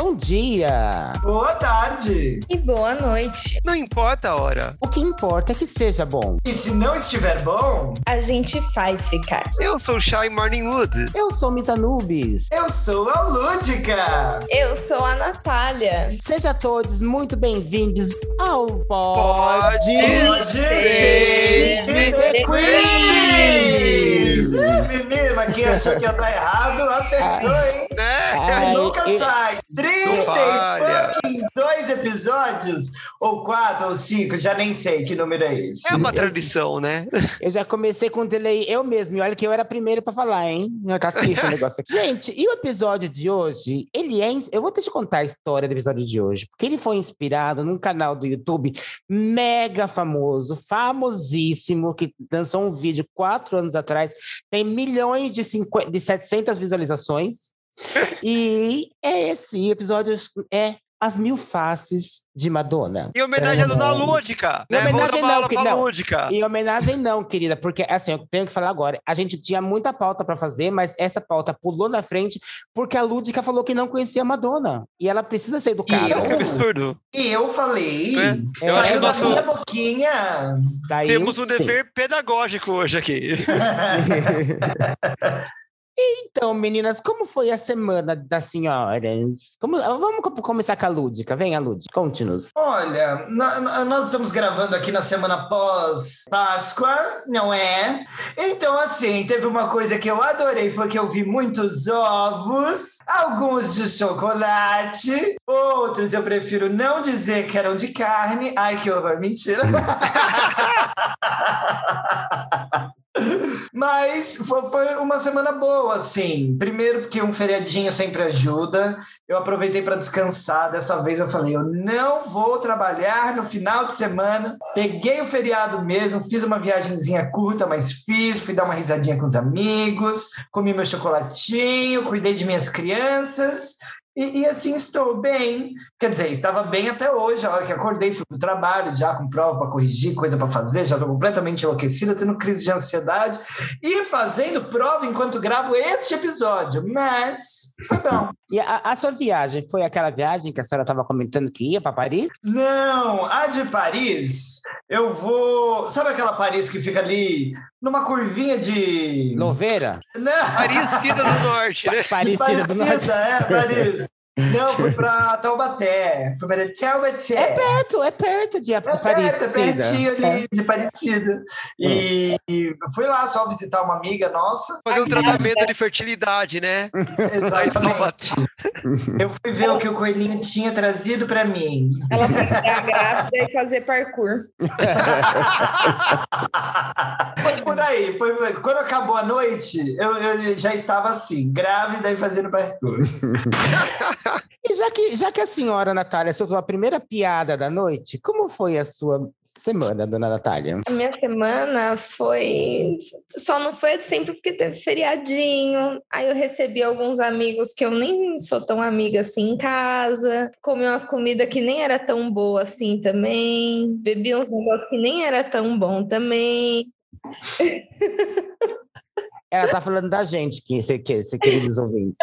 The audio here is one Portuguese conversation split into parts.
Bom dia! Boa tarde! E boa noite. Não importa a hora. O que importa é que seja bom. E se não estiver bom, A gente faz ficar. Eu sou Shy Morningwood. Eu sou Miss Anubis. eu sou a Lúdica! Eu sou a Natália. Sejam todos muito bem-vindos ao Pode Pode Ser The! Quiz! Menina, quem achou que ia dar errado, acertou, hein? Né? Ai, Nunca eu- sai! 30 falha. e dois episódios? Ou quatro, ou cinco, já nem sei que número é esse. É uma tradição, né? Eu já comecei com delay eu mesmo. E olha que eu era a primeira pra falar, hein? Tá triste o negócio aqui. Gente, e o episódio de hoje, ele é. Eu vou ter que contar a história do episódio de hoje, porque ele foi inspirado num canal do YouTube mega famoso, famosíssimo, que lançou um vídeo quatro anos atrás, tem milhões de, 50, de 700 visualizações. E é esse episódio é As Mil Faces de Madonna. Em homenagem à Dona Lúdica. Em Né? Homenagem não, que não. Lúdica. Em homenagem, não, querida, porque assim, eu tenho que falar agora. A gente tinha muita pauta para fazer, mas essa pauta pulou na frente porque a Lúdica falou que não conhecia a Madonna. E ela precisa ser educada. eu? Que absurdo. E eu falei, É, eu saiu da nosso- minha boquinha. Daí, Temos um sim. dever pedagógico hoje aqui. Então, meninas, como foi a semana das senhoras? Como- vamos co- começar com a Lúdica. Venha, Lúdica, conte-nos. Olha, nós estamos gravando aqui na semana pós Páscoa, não é? Então, assim, teve uma coisa que eu adorei, foi que eu vi muitos ovos, alguns de chocolate, outros eu prefiro não dizer que eram de carne. Ai, que horror, mentira. Mas fo- foi uma semana boa, assim. Primeiro, porque um feriadinho sempre ajuda. Eu aproveitei para descansar. Dessa vez eu falei: eu não vou trabalhar no final de semana. Peguei o feriado mesmo, fiz uma viagemzinha curta, mas fiz. Fui dar uma risadinha com os amigos, comi meu chocolatinho, cuidei de minhas crianças. E, e assim estou bem. Quer dizer, estava bem até hoje, a hora que acordei, fui para o trabalho, já com prova para corrigir, coisa para fazer, já estou completamente enlouquecida, tendo crise de ansiedade e fazendo prova enquanto gravo este episódio. Mas foi bom. E a, a sua viagem foi aquela viagem que a senhora estava comentando que ia para Paris? Não, a de Paris, eu vou. Sabe aquela Paris que fica ali numa curvinha de. Louveira? Não, Parecida do Norte, né? de Parecida do Norte. É, Paris. Não, fui para Taubaté. Fui para Taubaté. É perto, é perto de, É de Paris. perto, é pertinho ali de Parecida. E, e fui lá só visitar uma amiga nossa. Fazer um tratamento de fertilidade, né? Exatamente. Eu fui ver o que o coelhinho tinha trazido para mim. Ela foi ficar grávida e fazer parkour. foi por aí. Foi, quando acabou a noite, eu, eu já estava assim, grávida e fazendo parkour. E já que, já que a senhora Natália soltou a primeira piada da noite, como foi a sua semana, dona Natália? A minha semana foi. Só não foi sempre porque teve feriadinho. Aí eu recebi alguns amigos que eu nem sou tão amiga assim em casa. Comi umas comidas que nem era tão boa assim também. Bebi uns negócios que nem era tão bom também. Ela tá falando da gente, que, que, que, queridos ouvintes.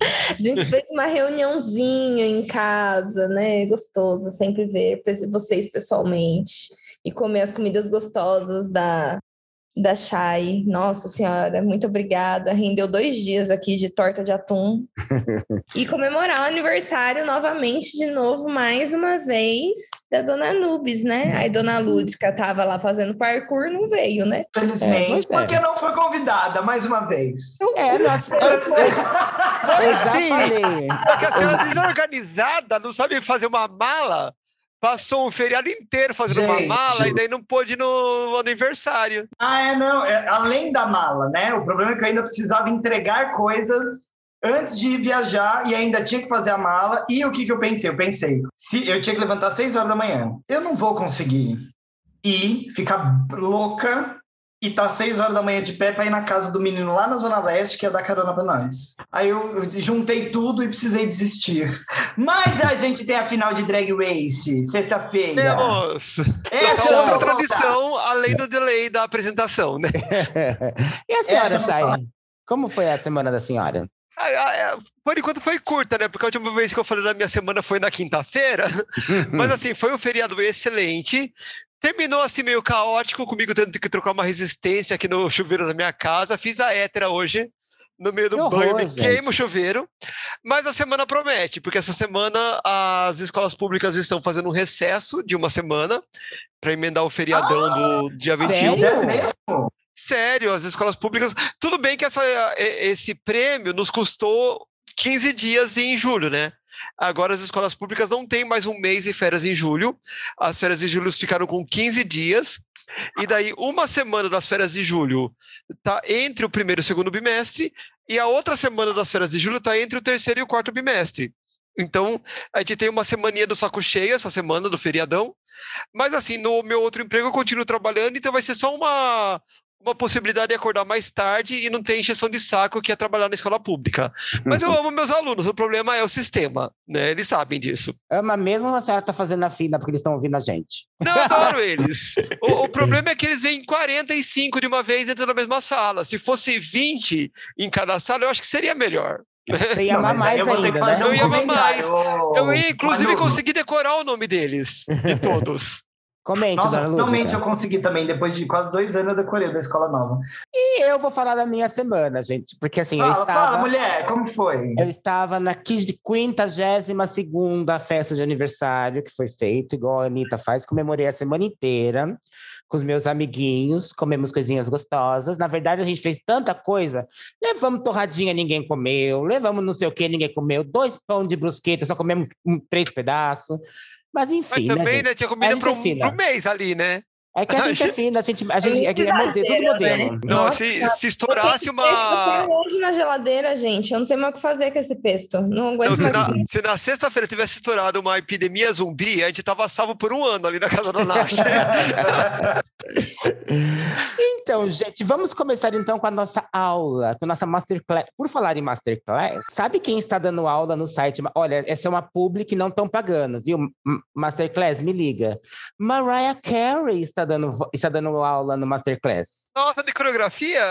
A gente fez uma reuniãozinha em casa, né? Gostoso sempre ver vocês pessoalmente e comer as comidas gostosas da, da Chay. Nossa Senhora, muito obrigada. Rendeu dois dias aqui de torta de atum. e comemorar o aniversário novamente, de novo, mais uma vez, da Dona Nubes, né? Aí Dona Lúdica tava lá fazendo parkour, não veio, né? Felizmente, É, é. porque não foi convidada mais uma vez. É, nossa, eu, eu, eu já Sim. falei. Porque a senhora desorganizada, não sabe fazer uma mala. Passou um feriado inteiro fazendo uma Gente. mala e daí não pôde ir no aniversário. Ah, é, não. é, além da mala, né? O problema é que eu ainda precisava entregar coisas antes de viajar e ainda tinha que fazer a mala. E o que, que eu pensei? Eu pensei, se eu tinha que levantar às 6 horas da manhã, eu não vou conseguir ir, ficar louca e tá às 6 horas da manhã de pé pra ir na casa do menino lá na Zona Leste, que ia dar carona pra nós. Aí eu juntei tudo e precisei desistir. Mas a gente tem a final de Drag Race, sexta-feira. Temos! Essa Essa é outra tradição, além do delay da apresentação, né? E a senhora, Chay? Como foi a semana da senhora? Ah, ah, é, por enquanto foi curta, né? Porque a última vez que eu falei da minha semana foi na quinta-feira. Mas assim, foi um feriado excelente. Terminou assim meio caótico, comigo tendo que trocar uma resistência aqui no chuveiro da minha casa. Fiz a hétera hoje, no meio do Que banho, horror, me gente. queimo o chuveiro. Mas a semana promete, porque essa semana as escolas públicas estão fazendo um recesso de uma semana para emendar o feriadão do dia 21. sério? É mesmo? Sério, as escolas públicas. Tudo bem que essa, esse prêmio nos custou 15 dias em julho, né? Agora as escolas públicas não têm mais um mês de férias em julho. As férias de julho ficaram com 15 dias. E daí, uma semana das férias de julho está entre o primeiro e o segundo bimestre, e a outra semana das férias de julho está entre o terceiro e o quarto bimestre. Então, a gente tem uma semaninha do saco cheio essa semana, do feriadão. Mas, assim, no meu outro emprego eu continuo trabalhando, então vai ser só uma, uma possibilidade de acordar mais tarde e não ter encheção de saco que é trabalhar na escola pública. Mas eu amo meus alunos, o problema é o sistema, né? Eles sabem disso. Ama mesmo a senhora tá fazendo a fila porque eles estão ouvindo a gente. Não, eu adoro eles. O, o problema é que eles vêm 45 de uma vez dentro da mesma sala. Se fosse 20 em cada sala, eu acho que seria melhor. Você ia amar mais eu ainda, né? Eu ia amar ô, Eu ia, inclusive, conseguir decorar o nome deles, de todos. Comente, Nossa, finalmente eu consegui também. Depois de quase dois anos, eu decorei da escola nova. E eu vou falar da minha semana, gente, porque assim, eu Fala, estava... fala, mulher, como foi? Eu estava na 52 festa de aniversário que foi feito, igual a Anitta faz. Comemorei a semana inteira com os meus amiguinhos, comemos coisinhas gostosas. Na verdade, a gente fez tanta coisa. Levamos torradinha, ninguém comeu. Levamos não sei o que, ninguém comeu. Dois pão de brusqueta, só comemos três pedaços. Mas Mas enfim, né, também, gente? né? Tinha comida para um mês ali, né? É que a gente é fina, a gente, a gente, é, que é modelo, tudo modelo. Não, Nossa, se, se Eu estourasse uma. pesto hoje na geladeira, gente. Eu não sei mais o que fazer com esse pesto. Não aguento Não, se, mais. na, se na sexta-feira tivesse estourado uma epidemia zumbi, a gente tava salvo por um ano ali na casa da Nath. Então, gente, vamos começar então com a nossa aula, com a nossa masterclass. Por falar em masterclass, sabe quem está dando aula no site? Olha, essa é uma publi que não estão pagando, viu? Masterclass, me liga. Mariah Carey está dando, está dando aula no Masterclass. Nossa, de coreografia?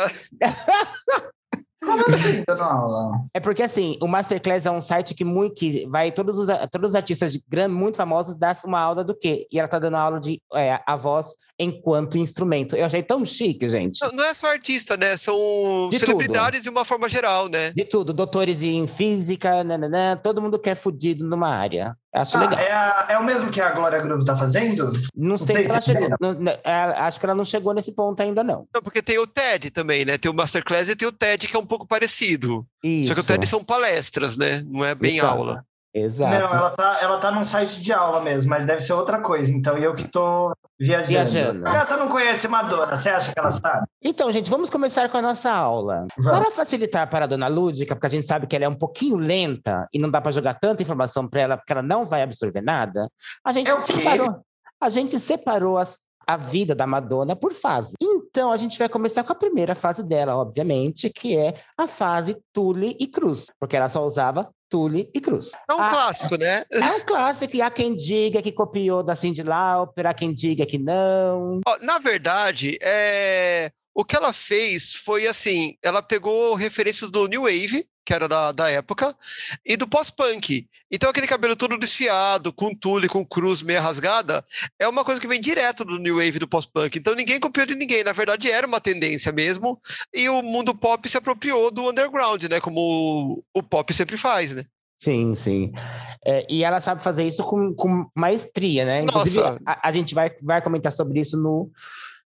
Como assim, dando aula? É porque assim, o Masterclass é um site que, muito, que vai todos os, todos os artistas de grande, muito famosos dão uma aula do quê? E ela está dando aula de é, a voz enquanto instrumento. Eu achei tão chique, gente. Não, não é só artista, né? São De celebridades de uma forma geral, né? De tudo, doutores em física, nananã, todo mundo quer fudido numa área. Acho Ah, legal. é, a- é o mesmo que a Glória Groove tá fazendo? Não sei, sei se ela é chegou. não- não, é, acho que ela não chegou nesse ponto ainda, não. Não, porque tem o TED também, né? Tem o Masterclass e tem o TED, que é um pouco parecido. Isso. Só que o TED são palestras, né? Não é bem aula. Exato. Não, ela tá, ela tá num site de aula mesmo, mas deve ser outra coisa. Então eu que tô viajando. Viajando. A gata não conhece Madonna, você acha que ela sabe? Então, gente, vamos começar com a nossa aula. Vamos. Para facilitar para a dona Lúdica, porque a gente sabe que ela é um pouquinho lenta e não dá para jogar tanta informação para ela, porque ela não vai absorver nada, a gente É separou. A gente separou as- a vida da Madonna por fase. Então, a gente vai começar com a primeira fase dela, obviamente, que é a fase Tule e Cruz, porque ela só usava Tule e Cruz. É um Ah, clássico, né? É um clássico, e há quem diga que copiou da Cyndi Lauper, há quem diga que não. Na verdade, é... o que ela fez foi assim: ela pegou referências do New Wave, que era da, da época, e do pós-punk. Então, aquele cabelo todo desfiado, com tule, com cruz meia rasgada, é uma coisa que vem direto do New Wave do pós-punk. Então, ninguém copiou de ninguém. Na verdade, era uma tendência mesmo, e o mundo pop se apropriou do underground, né? Como o, o pop sempre faz, né? Sim, sim. É, e ela sabe fazer isso com, com maestria, né? Inclusive, Nossa. a, a gente vai, vai comentar sobre isso no,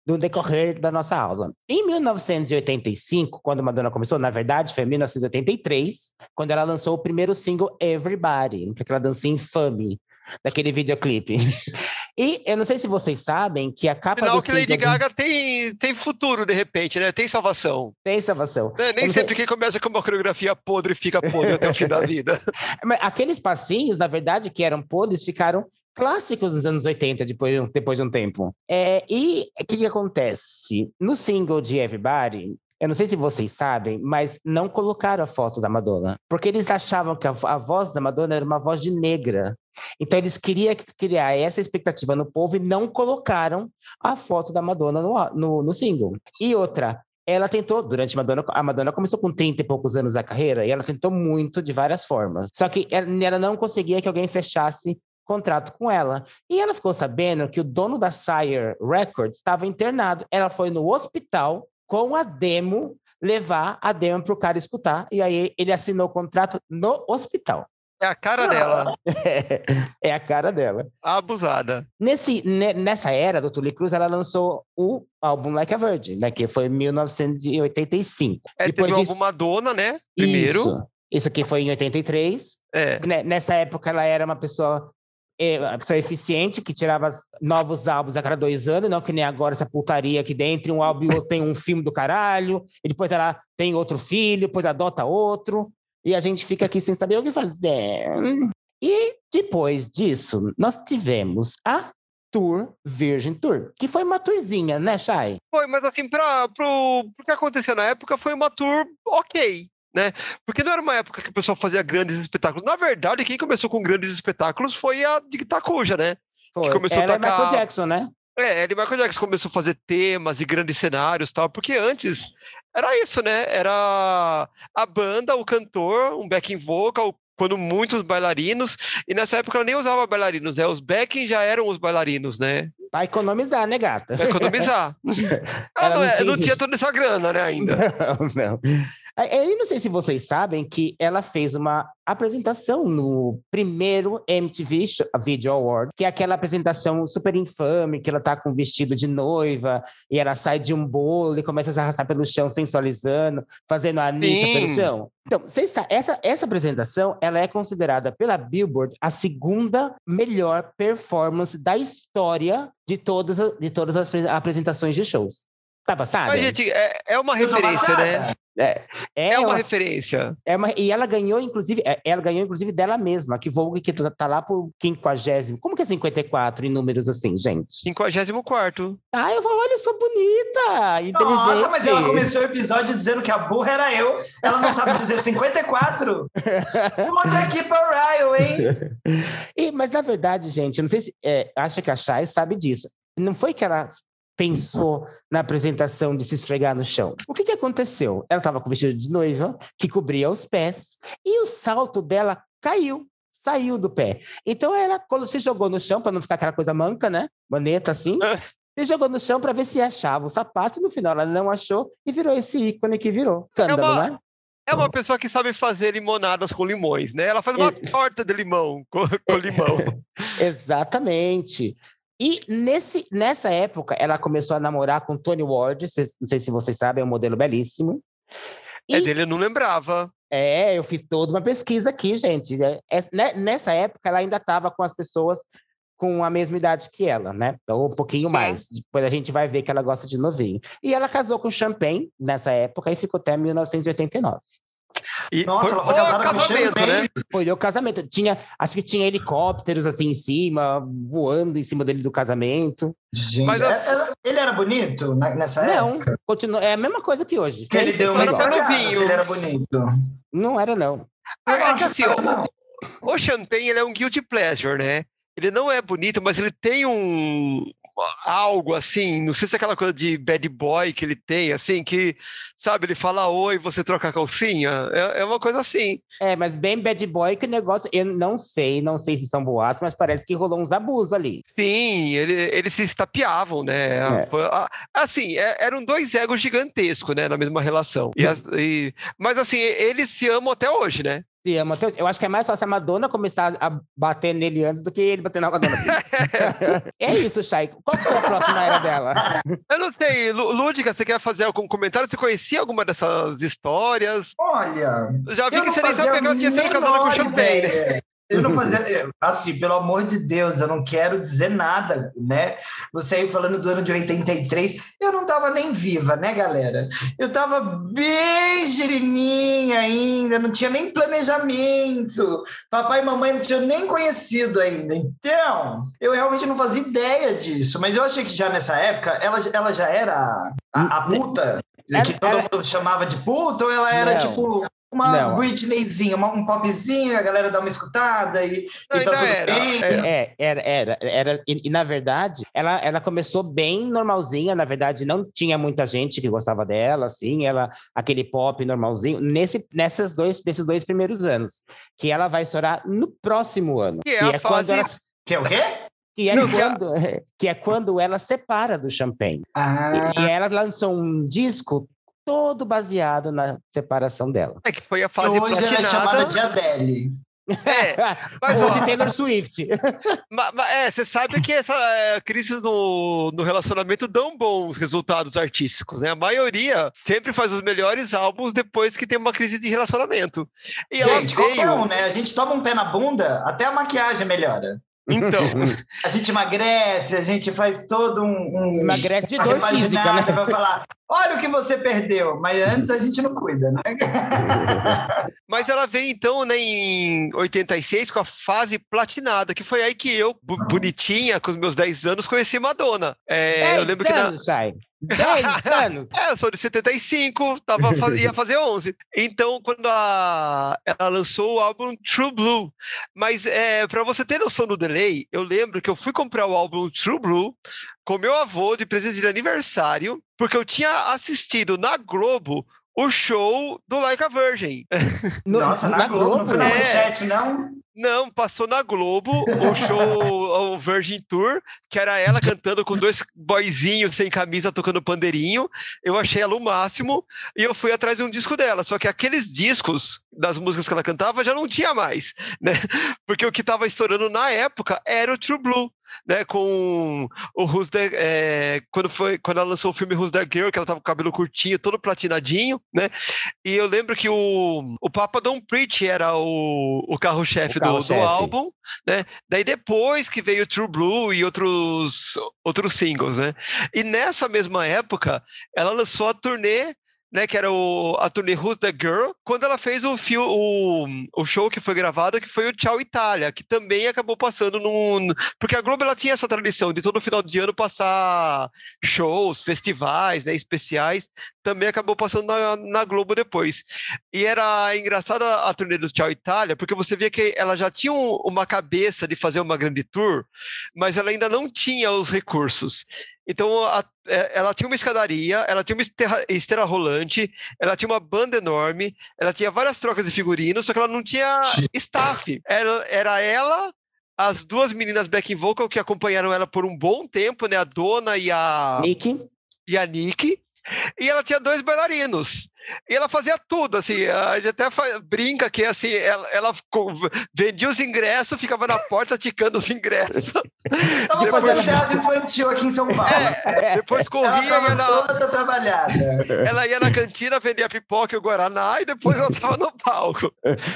no decorrer da nossa aula. Em 1985, quando Madonna começou, na verdade, foi em 1983, quando ela lançou o primeiro single Everybody, que é aquela dancinha infame daquele videoclipe. e eu não sei se vocês sabem que a capa Sinal do que Lady Gaga tem, tem futuro, de repente, né? Tem salvação. tem salvação. Eu Nem não sei- sempre quem começa com uma coreografia podre fica podre até o fim da vida. Mas aqueles passinhos, na verdade, que eram podres, ficaram clássicos nos anos 80, depois, de depois de um tempo. É, e o que, que acontece? No single de Everybody, eu não sei se vocês sabem, mas não colocaram a foto da Madonna. Porque eles achavam que a, a voz da Madonna era uma voz de negra. Então eles queriam criar essa expectativa no povo e não colocaram a foto da Madonna no, no, no single. E outra, ela tentou, durante Madonna, a Madonna começou com 30 e poucos anos a carreira, e ela tentou muito de várias formas. Só que ela não conseguia que alguém fechasse contrato com ela. E ela ficou sabendo que o dono da Sire Records estava internado. Ela foi no hospital com a demo, levar a demo para o cara escutar, e aí ele assinou o contrato no hospital. É a cara dela. É, a cara dela. Abusada. Nesse, ne- nessa era do Tully Cruz, ela lançou o álbum Like a Virgin, né, que foi em 1985. É, Depois teve disso- álbum Madonna, né? Primeiro. Isso, isso aqui foi em 83. É. Né, Nessa época, ela era uma pessoa, uma pessoa eficiente, que tirava novos álbuns a cada dois anos, não que nem agora essa putaria que dentro um álbum e outro tem um filme do caralho, e depois ela tem outro filho, depois adota outro, e a gente fica aqui sem saber o que fazer. E depois disso, nós tivemos a Tour Virgin Tour, que foi uma tourzinha, né, Chay? Foi, mas assim, para pro, pro que aconteceu na época, foi uma tour ok, né? Porque não era uma época que o pessoal fazia grandes espetáculos. Na verdade, quem começou com grandes espetáculos foi a de Itacuja, né? Foi. começou a Ela é tacar- Michael Jackson, né? É, ele Michael Jackson começou a fazer temas e grandes cenários e tal, porque antes era isso, né? Era a banda, o cantor, um backing vocal, quando muitos bailarinos, e nessa época ela nem usava bailarinos, né? Os backing já eram os bailarinos, né? Pra economizar, né, gata? Pra economizar. ela Ela não, não é- tinha- não tinha toda essa grana, né, ainda. Não, não. Eu não sei se vocês sabem que ela fez uma apresentação no primeiro MTV Video Award, que é aquela apresentação super infame, que ela tá com vestido de noiva e ela sai de um bolo e começa a se arrastar pelo chão sensualizando, fazendo a Anitta Sim. pelo chão. Então, vocês sa- essa, essa apresentação ela é considerada pela Billboard a segunda melhor performance da história de todas, de todas as apre- apresentações de shows. Tá passada? Mas, gente, é, é uma referência, né? Passada. É, É uma uma- referência. é uma- e ela ganhou, inclusive, é, ela ganhou, inclusive, dela mesma, que Vogue que tá tá lá por 50. Como que é 54 em números assim, gente? 54. Ah, eu falo, olha, eu sou bonita, inteligente. Nossa, mas ela começou o episódio dizendo que a burra era eu. Ela não sabe dizer 54. Puta que pariu, hein? E, mas, na verdade, gente, eu não sei se... É, acha que a Chay sabe disso. Não foi que ela pensou na apresentação de se esfregar no chão. O que, que aconteceu? Ela estava com vestido de noiva, que cobria os pés, e o salto dela caiu, saiu do pé. Então ela, quando se jogou no chão, para não ficar aquela coisa manca, né? Maneta assim, É. se jogou no chão para ver se achava o sapato, e no final ela não achou e virou esse ícone que virou. Escândalo, uma- né? É uma pessoa que sabe fazer limonadas com limões, né? Ela faz uma torta de limão com, com limão. Exatamente. E nesse, nessa época, ela começou a namorar com Tony Ward, vocês- não sei se vocês sabem, é um modelo belíssimo. E, É dele, eu não lembrava. é, eu fiz toda uma pesquisa aqui, gente. É, é, né, nessa época, ela ainda estava com as pessoas com a mesma idade que ela, né? Ou um pouquinho Sim. mais. Depois a gente vai ver que ela gosta de novinho. E ela casou com Champagne nessa época e ficou até 1989. E Nossa, ela foi o casada com casamento, né? Foi o casamento. Tinha, acho que tinha helicópteros assim em cima, voando em cima dele do casamento. Gente, Mas é- as- ela- ele era bonito nessa Não, época? continua, é a mesma coisa que hoje. Que ele Feio, deu uma tá novinho. se ele era bonito. Não era, não. É, é que assim, não. o Champagne ele é um guilty pleasure, né? Ele não é bonito, mas ele tem um algo assim, não sei se é aquela coisa de bad boy que ele tem, assim, que, sabe, ele fala oi, você troca a calcinha, é, é uma coisa assim. É, mas bem bad boy que negócio. Eu não sei, não sei se são boatos, mas parece que rolou uns abusos ali. Sim, ele, eles se estapeavam, né? É. Foi- assim, é- eram dois egos gigantescos, né, na mesma relação. E e- mas assim, eles se amam até hoje, né? Se ama hoje. Eu acho que é mais fácil a Madonna começar a bater nele antes do que ele bater na Madonna. é isso, Chay. Qual foi a próxima era dela? Eu não sei, Lúdica, você quer fazer algum comentário? Você conhecia alguma dessas histórias? Olha, Já vi que você nem sabia que ela tinha sido casada com Champagne, né? Eu não fazia, assim, pelo amor de Deus, eu não quero dizer nada, né? Você aí falando do ano de 83, eu não tava nem viva, né, galera? Eu tava bem girininha ainda, não tinha nem planejamento. Papai e mamãe não tinham nem conhecido ainda. Então, eu realmente não fazia ideia disso, mas eu achei que já nessa época ela, ela já era a, a puta. Ela- que todo ela- mundo chamava de puta, ou ela era Não. tipo uma Não. Britneyzinha, uma- um popzinho, a galera dá uma escutada e, Não, e tá era, bem. é. É, era, era, era e, e, na verdade, ela, ela começou bem normalzinha, na verdade, não tinha muita gente que gostava dela, assim, ela, aquele pop normalzinho, nesse, nessas dois, nesses dois primeiros anos, que ela vai estourar no próximo ano. Que é a quando fase- ela, Que é o quê? que, é Não, que é- quando, que é quando ela separa do Champagne. Ah, E ela lançou um disco todo baseado na separação dela. É que foi a fase hoje ela é chamada platinada. de Adele. É, mas, Ou ó, de Taylor Swift. ma- ma- é, você sabe que essa é, crise no, no relacionamento dão bons resultados artísticos, né? A maioria sempre faz os melhores álbuns depois que tem uma crise de relacionamento. E ela Gente, qualquer veio. um, né? A gente toma um pé na bunda, até a maquiagem melhora. Então. a gente emagrece, a gente faz todo um. um emagrece de dois física, né? vai falar, olha o que você perdeu, mas antes a gente não cuida, né? mas ela vem então, né, em 86 com a fase platinada, que foi aí que eu, bonitinha, com os meus 10 anos, conheci Madonna. É, eu lembro que na... sai. 10 anos? é, eu sou de 75, tava, ia fazer 11. Então, quando a, ela lançou o álbum True Blue. Mas, é, para você ter noção do delay, eu lembro que eu fui comprar o álbum True Blue com meu avô de presente de aniversário, porque eu tinha assistido na Globo o show do Like a Virgin. Nossa, na, na Globo? Globo? É. Não, é. manchete, não? Não, passou na Globo o show, o Virgin Tour, que era ela cantando com dois boyzinhos sem camisa tocando pandeirinho. Eu achei ela o máximo e eu fui atrás de um disco dela. Só que aqueles discos das músicas que ela cantava já não tinha mais, né? Porque o que estava estourando na época era o True Blue. Né, com o Who's the, é, quando foi quando ela lançou o filme Who's That Girl, que ela tava com o cabelo curtinho, todo platinadinho, né? E eu lembro que o, o Papa Don't Preach era o, o carro-chefe O do, do álbum, né? Daí depois que veio True Blue e outros, outros singles, né? E nessa mesma época, ela lançou a turnê, né? Que era o, a turnê Who's the Girl, quando ela fez o, fio, o, o show que foi gravado, que foi o Tchau Itália, que também acabou passando num. Porque a Globo ela tinha essa tradição de todo final de ano passar shows, festivais, né, especiais, também acabou passando na, na Globo depois. E era engraçada a turnê do Tchau Itália, porque você via que ela já tinha um- uma cabeça de fazer uma grande tour, mas ela ainda não tinha os recursos. Então, a- é, ela tinha uma escadaria, ela tinha uma esteira, esteira rolante, ela tinha uma banda enorme, ela tinha várias trocas de figurinos, só que ela não tinha staff. Era, era ela, as duas meninas back vocal que acompanharam ela por um bom tempo, né? A Dona e a Nick. e a Nick, e ela tinha dois bailarinos. E ela fazia tudo, assim, a gente até fa- brinca que, assim, ela, ela vendia os ingressos, ficava na porta ticando os ingressos. Tava Depois- fazendo teatro infantil aqui em São Paulo. É, depois Ela corria, ia tava na, toda trabalhada. ela ia na cantina, vendia pipoca e o Guaraná, e depois ela tava no palco.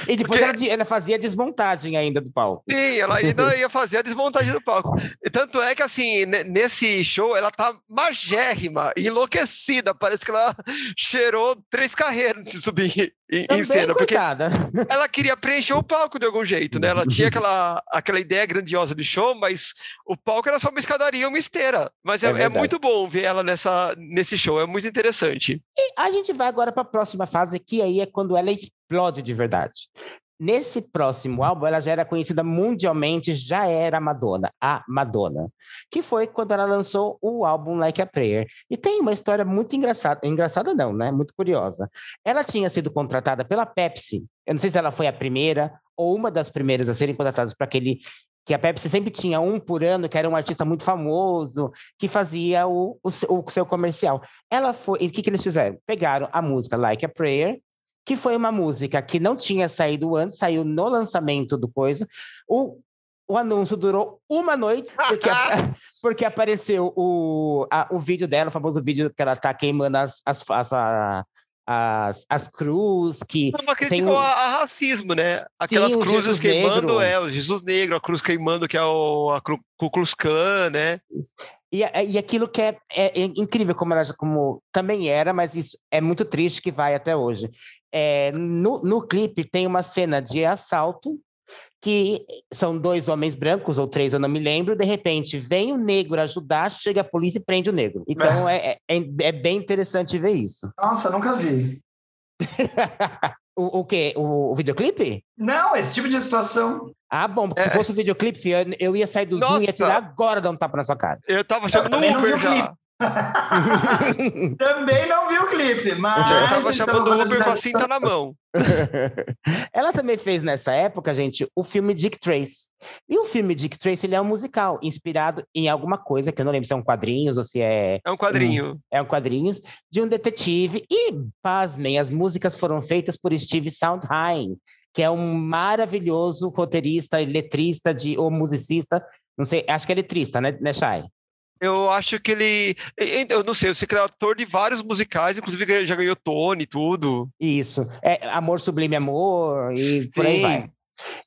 E depois Porque- ela, ela fazia desmontagem ainda do palco. Sim, ela ainda ia fazer a desmontagem do palco. E tanto é que, assim, ne- nesse show, ela tá magérrima, enlouquecida. Parece que ela cheirou três carreiras de subir em, em cena. Porque ela queria preencher o palco de algum jeito, né? Ela tinha aquela, aquela ideia grandiosa de show, mas o palco era só uma escadaria, uma esteira. Mas É é, é muito bom ver ela nessa, nesse show, é muito interessante. E a gente vai agora para a próxima fase, que aí é quando ela explode de verdade. Nesse próximo álbum, ela já era conhecida mundialmente, já era Madonna, a Madonna, que foi quando ela lançou o álbum Like a Prayer. E tem uma história muito engraçada, engraçada não, né? Muito curiosa. Ela tinha sido contratada pela Pepsi. Eu não sei se ela foi a primeira ou uma das primeiras a serem contratadas para aquele que a Pepsi sempre tinha um por ano, que era um artista muito famoso, que fazia o, o, seu- o seu comercial. Ela foi. E o que, que eles fizeram? Pegaram a música Like a Prayer, que foi uma música que não tinha saído antes, saiu no lançamento do coisa. O, o anúncio durou uma noite, porque, porque apareceu o, a- o vídeo dela, o famoso vídeo que ela tá queimando as, as, as, a- as, as cruz, que Uma crítica Tem um- ao a racismo, né? Aquelas Sim, o cruzes queimando, Negro. é, o Jesus Negro, a cruz queimando, que é o a Ku Klux Klan, né? E, e aquilo que é, é incrível, como ela como também era, mas isso é muito triste que vai até hoje. É, no, no clipe tem uma cena de assalto que são dois homens brancos, ou três, eu não me lembro, de repente vem o negro ajudar, chega a polícia e prende o negro. Então é, é, é bem interessante ver isso. Nossa, nunca vi. O, o quê? O, o videoclipe? Não, esse tipo de situação. Ah, bom, porque É. se fosse o videoclipe, eu, eu ia sair do Zoom e ia tirar agora dar um tapa na sua cara. Eu tava chamando também o não vi Uber já. Também não vi o clipe, mas. Eu tava chamando o Uber com a cinta na mão. Ela também fez nessa época, gente, o filme Dick Trace. E o filme Dick Trace ele é um musical inspirado em alguma coisa que eu não lembro se é um quadrinhos ou se é É um quadrinho. é um quadrinhos de um detetive e pasmem, as músicas foram feitas por Steve Sondheim, que é um maravilhoso roteirista e letrista de ou musicista, não sei, acho que é letrista, né, né Shai? Eu acho que ele. Eu não sei, eu sei que ele é ator de vários musicais, inclusive já ganhou Tony e tudo. Isso. É Amor Sublime Amor e por aí Sim. vai.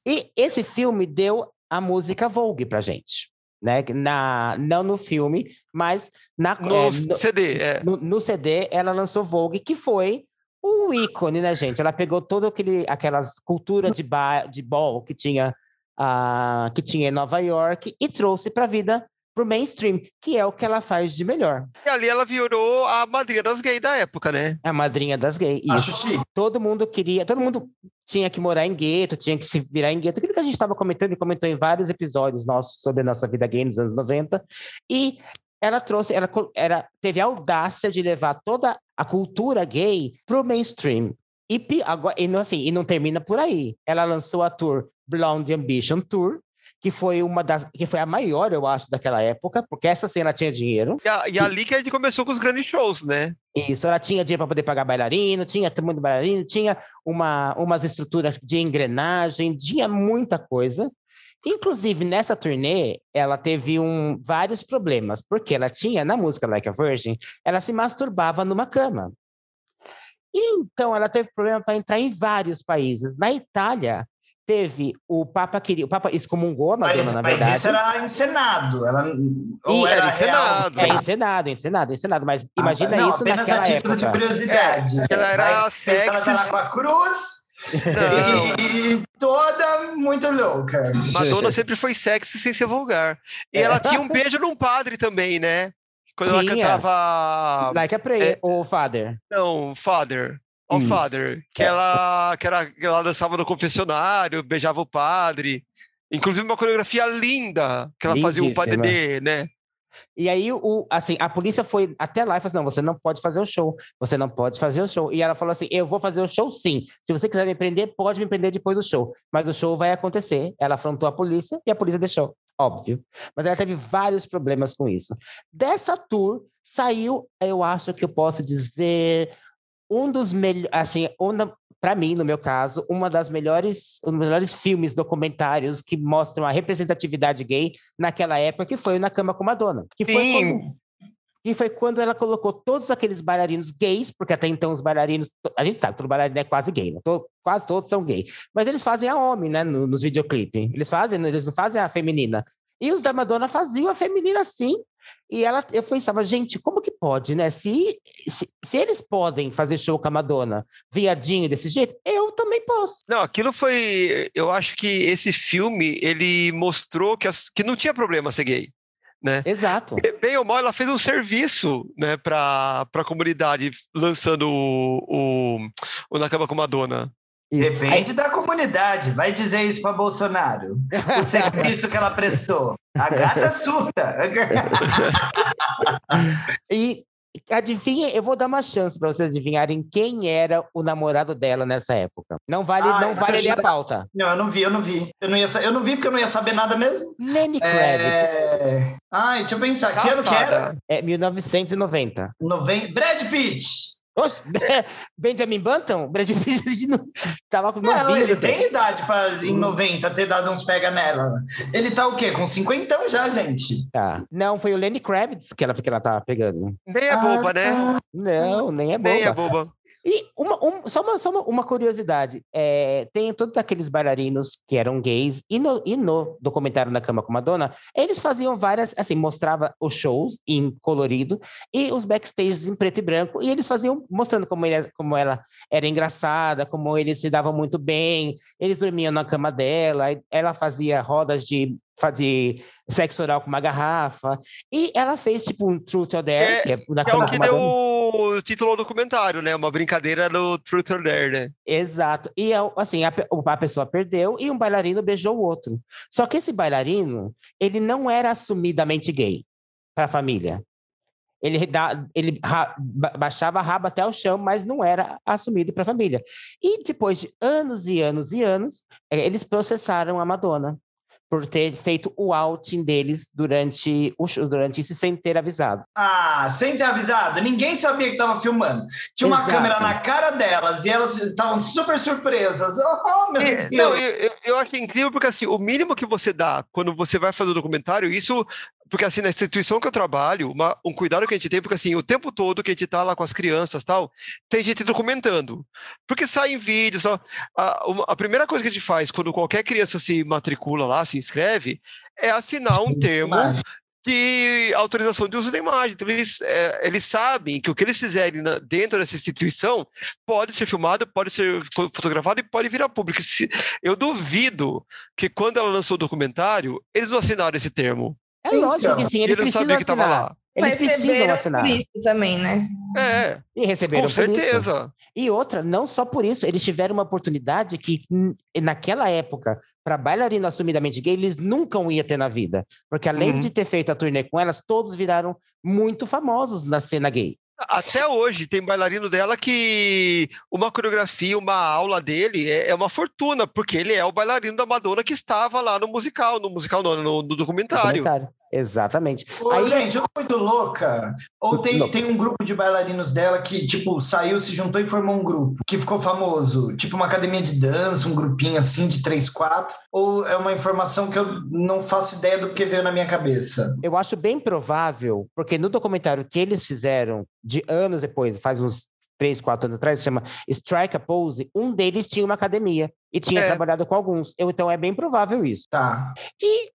E esse filme deu a música Vogue pra gente. Né? Na, não no filme, mas na, No é, no, CD, é. no- no CD ela lançou Vogue, que foi um ícone, né, gente? Ela pegou toda aquele, aquelas culturas de, ba, de ball que tinha, ah, que tinha em Nova York e trouxe para a vida, para o mainstream, que é o que ela faz de melhor. E ali ela virou a madrinha das gays da época, né? A madrinha das gays. Acho Isso. chique. Todo mundo queria, todo mundo tinha que morar em gueto, tinha que se virar em gueto. Aquilo que a gente estava comentando e comentou em vários episódios nossos sobre a nossa vida gay nos anos 90. E ela trouxe, ela, era, teve a audácia de levar toda a cultura gay para o mainstream. E, agora, e, não, assim, e não termina por aí. Ela lançou a tour Blonde Ambition Tour, que foi uma das que foi a maior, eu acho, daquela época, porque essa cena tinha dinheiro. E, a- e ali que a gente começou com os grandes shows, né? Isso, ela tinha dinheiro para poder pagar bailarino, tinha muito bailarino, tinha uma, umas estruturas de engrenagem, tinha muita coisa. Inclusive, nessa turnê, ela teve um, vários problemas, porque ela tinha, na música Like a Virgin, ela se masturbava numa cama. E então, ela teve problema para entrar em vários países. Na Itália, teve o Papa queria, o Papa excomungou a Madonna, Mas, na mas verdade. isso era encenado. Ela, ou E era era real. encenado. É encenado, encenado, encenado, mas Ah, imagina não, isso apenas naquela a título época. de curiosidade. Ela era Vai- Ela sexy. lá com a cruz e toda muito louca. Madonna sempre foi sexy sem ser vulgar. E É. ela tinha um beijo num padre também, né? Quando ela Tinha. cantava. Like a prayer, o Father. Não, Father. Oh, Isso. Father. Que, É. ela, que, era, que ela dançava no confessionário, beijava o padre. Inclusive uma coreografia linda, que ela fazia o Lindíssima. padre, né? E aí, o, assim, a polícia foi até lá e falou assim: não, você não pode fazer o show, você não pode fazer o show. E ela falou assim: eu vou fazer o show sim. Se você quiser me prender, pode me prender depois do show. Mas o show vai acontecer. Ela afrontou a polícia e a polícia deixou, óbvio. Mas ela teve vários problemas com isso. Dessa tour saiu, eu acho que eu posso dizer, um dos melhores, assim, para mim, no meu caso, uma das melhores, um dos melhores filmes documentários que mostram a representatividade gay naquela época, que foi o Na Cama com Madonna. Que foi Sim. quando, que foi quando ela colocou todos aqueles bailarinos gays, porque até então os bailarinos, a gente sabe, todo bailarino é quase gay, né? To- quase todos são gay, mas eles fazem a homem, né, no- nos videoclipes. Eles fazem, eles não fazem a feminina. E os da Madonna faziam a feminina sim. E ela, eu pensava, gente, como que pode, né? Se, se, se eles podem fazer show com a Madonna, viadinho desse jeito, eu também posso. Não, aquilo foi. Eu acho que esse filme ele mostrou que, as, que não tinha problema ser gay. Né? Exato. Bem ou mal, ela fez um serviço né, para a comunidade, lançando o, o, o Na Cama com Madonna. Isso. Depende da comunidade. Vai dizer isso para Bolsonaro. O serviço que ela prestou. A gata surta. E adivinha, eu vou dar uma chance para vocês adivinharem quem era o namorado dela nessa época. Não vale, Ah, não vale ler a pauta. Não, eu não vi, eu não vi. Eu não, ia, eu não vi porque eu não ia saber nada mesmo. Lenny Kravitz. É... Ai, deixa eu pensar. Que ano que era? É 1990. Noven... Brad Pitt. Oxe, Benjamin Button? Brad Pitt não- tava com Não, ele tem idade para em 90 ter dado uns pega nela. Ele tá o quê? Com 50 já, gente? Tá. Não, foi o Lenny Kravitz que ela, que ela tava pegando. Nem é boba, né? Ah, Não, nem é boba. Nem é boba. E uma, um- só, uma, só uma, uma curiosidade: é, tem todos aqueles bailarinos que eram gays, e no, e no documentário Na Cama com Madonna, eles faziam várias, assim, mostrava os shows em colorido e os backstages em preto e branco, e eles faziam, mostrando como, ele, como ela era engraçada, como eles se davam muito bem, eles dormiam na cama dela, ela fazia rodas de. De sexo oral com uma garrafa, e ela fez tipo um Truth or Dare, É- que é na é o que deu o título do documentário, né? Uma brincadeira do Truth or Dare, né? Exato. E é assim, a, a pessoa perdeu e um bailarino beijou o outro. Só que esse bailarino, ele não era assumidamente gay para a família. Ele, dá, ele ra- ba- baixava a raba até o chão, mas não era assumido para a família. E depois de anos e anos e anos, eh, eles processaram a Madonna por ter feito o outing deles durante, o, show- durante isso sem ter avisado. Ah, sem ter avisado. Ninguém sabia que tava filmando. Tinha uma Exato. câmera na cara delas e elas estavam super surpresas. Oh, meu É, Deus. não, eu, eu, eu acho incrível porque assim, o mínimo que você dá quando você vai fazer o documentário, isso. Porque assim, na instituição que eu trabalho, uma- um cuidado que a gente tem, porque assim, o tempo todo que a gente tá lá com as crianças tal, tem gente documentando. Porque saem vídeos. A, a primeira coisa que a gente faz quando qualquer criança se matricula lá, se inscreve, é assinar um termo de autorização de uso da imagem. Então, eles, é, eles sabem que o que eles fizerem na- dentro dessa instituição pode ser filmado, pode ser fo- fotografado e pode virar público. Se- eu duvido que quando ela lançou o documentário, eles não assinaram esse termo. É Então, lógico que sim, Ele estava assinar. lá. Eles Mas precisam assinar. por isso também, né? É, E receberam com por isso. certeza. E outra, não só por isso, eles tiveram uma oportunidade que, hum, naquela época, para bailarino assumidamente gay, eles nunca iam ter na vida. Porque além Uhum. de ter feito a turnê com elas, todos viraram muito famosos na cena gay. Até hoje tem bailarino dela que uma coreografia, uma aula dele é, é uma fortuna, porque ele é o bailarino da Madonna que estava lá no musical, no musical não, no, no documentário. Documentário. Exatamente. Ô, Aí- gente, eu tô muito louca. Ou tem, Louca. tem um grupo de bailarinos dela que, tipo, saiu, se juntou e formou um grupo que ficou famoso. Tipo uma academia de dança, um grupinho assim de três, quatro. Ou é uma informação que eu não faço ideia do que veio na minha cabeça. Eu acho bem provável, porque no documentário que eles fizeram de anos depois, faz uns três, quatro anos atrás, chama Strike a Pose, um deles tinha uma academia e tinha É. trabalhado com alguns. Eu, então é bem provável isso. Tá. E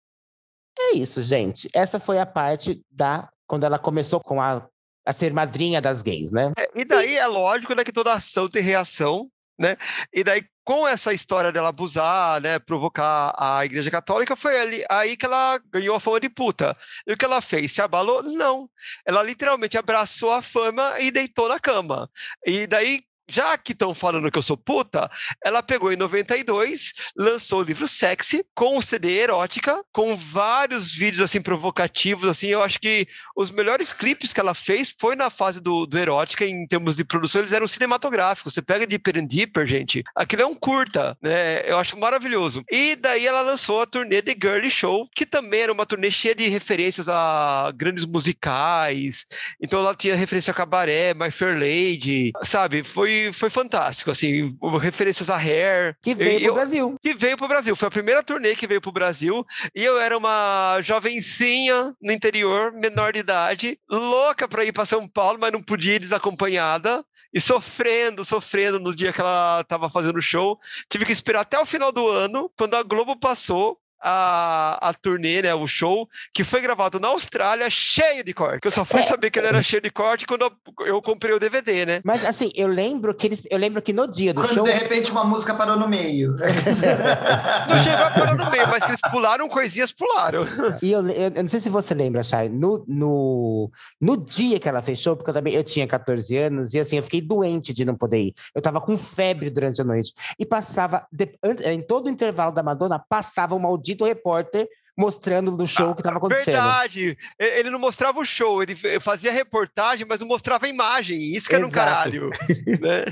é isso, gente. Essa foi a parte da quando ela começou com a, a ser madrinha das gays, né? É, e daí é lógico né, que toda ação tem reação, né? E daí, com essa história dela abusar, né, provocar a Igreja Católica, foi ali, aí que ela ganhou a fama de puta. E o que ela fez? Se abalou? Não. Ela literalmente abraçou a fama e deitou na cama. E daí. Já que estão falando que eu sou puta, ela pegou em 92, lançou o livro Sexy, com um CD erótica, com vários vídeos assim provocativos, assim, eu acho que os melhores clipes que ela fez foi na fase do, do erótica, em termos de produção, eles eram cinematográficos. Você pega Deeper and Deeper, gente, aquilo é um curta, né? Eu acho maravilhoso. E daí ela lançou a turnê The Girly Show, que também era uma turnê cheia de referências a grandes musicais. Então ela tinha referência a Cabaré, My Fair Lady, sabe? Foi, foi fantástico, assim, referências a Hair. Que veio Eu- pro Brasil. que veio pro Brasil. Foi a primeira turnê que veio pro Brasil. E eu era uma jovencinha no interior, menor de idade, louca para ir para São Paulo, mas não podia ir desacompanhada. E sofrendo, sofrendo no dia que ela estava fazendo o show. Tive que esperar até o final do ano, quando a Globo passou a, a turnê, né, o show, que foi gravado na Austrália, cheio de corte. Eu só fui É. saber que ele era cheio de corte quando eu, eu comprei o DVD, né? Mas assim, eu lembro que eles, eu lembro que no dia do Quando show, de repente uma música parou no meio. Não chegou a parar no meio, mas que eles pularam coisinhas, pularam. e eu, eu, eu não sei se você lembra, Chay, no, no, no dia que ela fechou, porque eu também eu tinha 14 anos, e assim, eu fiquei doente de não poder ir. Eu tava com febre durante a noite. E passava, de- em todo o intervalo da Madonna, passava um maldito repórter mostrando no show o que tava acontecendo. Verdade. Ele não mostrava o show, ele fazia reportagem, mas não mostrava a imagem. Isso que era um Exato. caralho. né?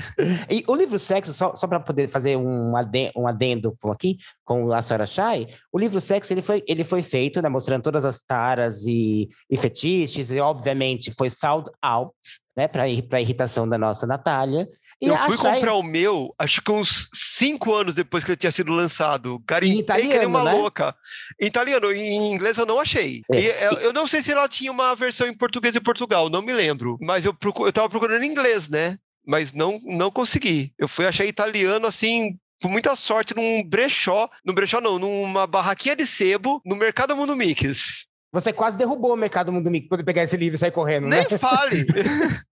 E o livro Sexo, só, só para poder fazer um adendo, um adendo aqui, com a senhora Chay, o livro Sexo ele foi, ele foi feito, né, mostrando todas as taras e, e fetiches, e obviamente foi sold out, né, para irritação da nossa Natália. E Eu fui Chay- comprar o meu, acho que uns cinco anos depois que ele tinha sido lançado. Em Garimpei que nem italiano, uma né? louca. Em italiano, em inglês eu não achei. É. E eu, eu não sei se ela tinha uma versão em português de Portugal, não me lembro. Mas eu, procu eu tava procurando em inglês, né? Mas não, não consegui. Eu fui achar italiano assim. Com muita sorte, num brechó, num brechó não, numa barraquinha de sebo, no Mercado Mundo Mix. Você quase derrubou o Mercado Mundo Mix para pegar esse livro e sair correndo, né? Nem fale!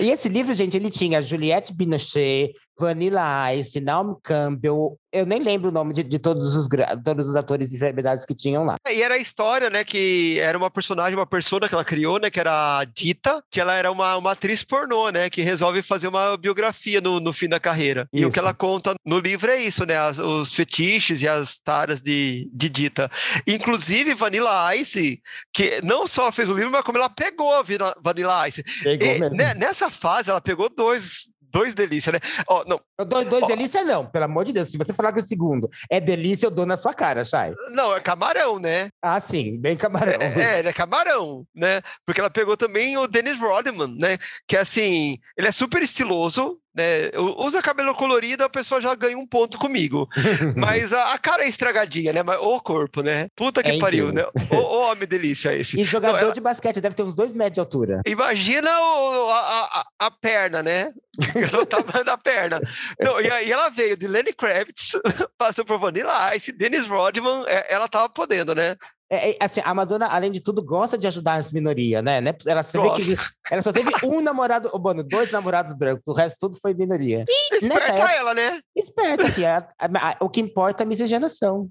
E esse livro, gente, ele tinha Juliette Binochet, Vanilla Ice, Naomi Campbell, eu nem lembro o nome de, de todos, os, todos os atores e celebridades que tinham lá. E era a história, né, que era uma personagem, uma persona que ela criou, né, que era a Dita, que ela era uma, uma atriz pornô, né, que resolve fazer uma biografia no, no fim da carreira. E o Isso. que ela conta no livro é isso, né, as- os fetiches e as taras de, de Dita. Inclusive, Vanilla Ice, que não só fez o livro, mas como ela pegou a Vanilla Ice. Pegou E, mesmo. né, nessa fase, ela pegou dois, dois delícia, né? Ó, não, Dois, dois Ó. delícia, não, pelo amor de Deus. Se você falar que o segundo é delícia, eu dou na sua cara, Chay. não, é camarão, né? Ah, sim, bem camarão. É, ele é camarão, né? Porque ela pegou também o Dennis Rodman, né? Que assim, ele é super estiloso, né? Usa cabelo colorido, a pessoa já ganha um ponto comigo. Mas a, a cara é estragadinha, né? Mas o corpo, né? Puta que É pariu, incrível. né? O, o homem delícia esse. E jogador ela- de basquete deve ter uns dois metros de altura. Imagina o- a, a- a perna, né? o tamanho da perna. Não, e aí ela veio de Lenny Kravitz, passou por Vanilla Ice, Dennis Rodman, é- ela tava podendo, né? É, é, assim, a Madonna, além de tudo, gosta de ajudar as minorias, né? né? Ela, vê que ela só teve um namorado, mano, dois namorados brancos, o resto tudo foi minoria. Esperta época- ela, né? Esperta aqui, a- a- a- o que importa é a miscigenação.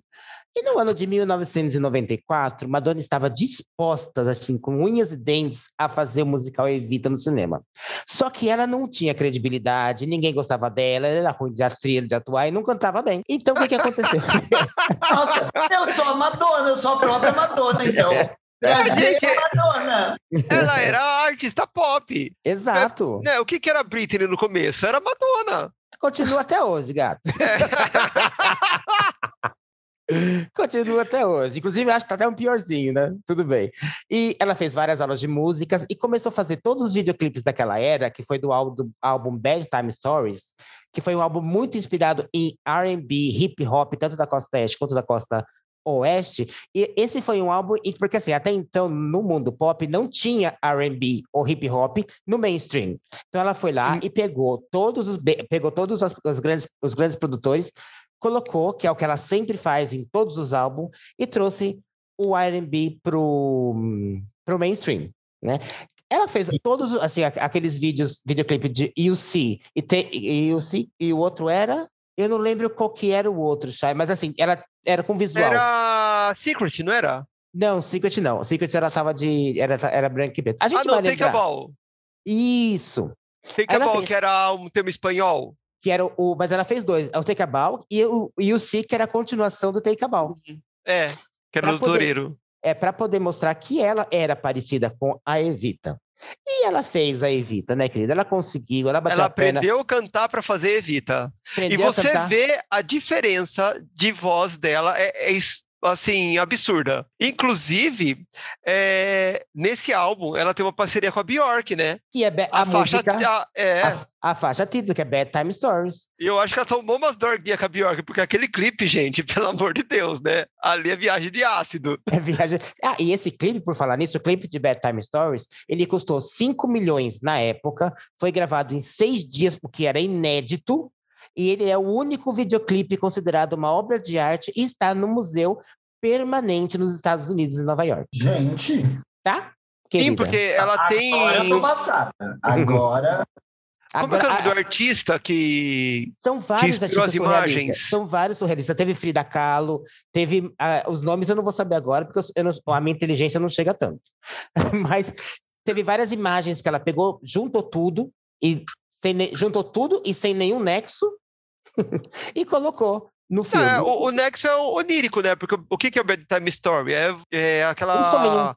E no ano de 1994, Madonna estava disposta, assim, com unhas e dentes, a fazer o musical Evita no cinema. Só que ela não tinha credibilidade, ninguém gostava dela, ela era ruim de atriz, de atuar e não cantava bem. Então, o que, que aconteceu? Nossa, eu sou a Madonna, eu sou a própria Madonna, então. Prazer, gente, Madonna. Ela era artista pop. Exato. Né? O que, que era Britney no começo? Era Madonna. Continua até hoje, gato. Continua até hoje. Inclusive, acho que tá até um piorzinho, né? Tudo bem. E ela fez várias aulas de músicas e começou a fazer todos os videoclipes daquela era, que foi do álbum, álbum Bad Time Stories, que foi um álbum muito inspirado em R&B, hip hop, tanto da costa este quanto da costa oeste. E esse foi um álbum, porque assim, até então, no mundo pop, não tinha R&B ou hip hop no mainstream. Então ela foi lá e pegou todos os pegou todos os, os grandes os grandes produtores, colocou, que é o que ela sempre faz em todos os álbuns, e trouxe o R&B pro pro mainstream, né? Ela fez todos assim aqu- aqueles vídeos, videoclipe de You See e, te, You See, e o outro era eu não lembro qual que era o outro, Shai, mas assim, era era com visual. Era Secret, não era? Não, Secret não. Secret ela tava de era era branco e preto. A gente Ah, não, vai Take a lembrar. Ball. Isso. Take a Ela Ball, fez. que era um termo espanhol. Que era o, mas ela fez dois, o Take a Bow e o, e o See, que era a continuação do Take a Bow. É, que era Pra do poder-. É para poder mostrar que ela era parecida com a Evita. E ela fez a Evita, né, querida? Ela conseguiu, ela bateu Ela a aprendeu a cantar para fazer Evita. E aprendeu a você cantar. vê a diferença de voz dela, é, é assim, absurda. Inclusive, é, nesse álbum, ela tem uma parceria com a Bjork, né? que é be- A, a, faixa. música, a- é, a, a faixa título, que é Bad Time Stories. eu acho que ela tomou umas dorguinhas com a Bjork, porque aquele clipe, gente, pelo amor de Deus, né? Ali é viagem de ácido. É viagem. Ah, e esse clipe, por falar nisso, o clipe de Bad Time Stories, ele custou 5 milhões na época, foi gravado em seis dias, porque era inédito, e ele é o único videoclipe considerado uma obra de arte e está no museu permanente nos Estados Unidos, em Nova York, Gente, tá? Sim, Querida. porque ela tem. agora eu tô passada. Agora, Como é que é o nome Agora, do artista que. São vários inspirou artistas as imagens. São vários surrealistas. Teve Frida Kahlo, teve ah, os nomes eu não vou saber agora porque eu, eu não- a minha inteligência não chega tanto. Mas teve várias imagens que ela pegou, juntou tudo e sem juntou tudo e sem nenhum nexo e colocou no filme. É, o, o Nexo é o onírico, né? Porque o que que é o Bad Time Story? É, é Um aquela. sonho.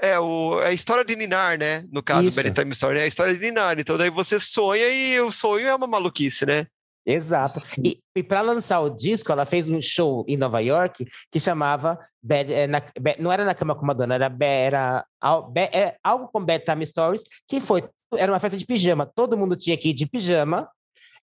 É, o, é a história de Ninar, né? No caso, Isso. Bad Time Story é a história de Ninar. Então daí você sonha e o sonho é uma maluquice, né? Exato. E, e para lançar o disco, ela fez um show em Nova York que chamava Bad, eh, na- Ba- não era na cama com Madonna, era, era é, algo com Bad Time Stories, que foi era uma festa de pijama. Todo mundo tinha que ir de pijama.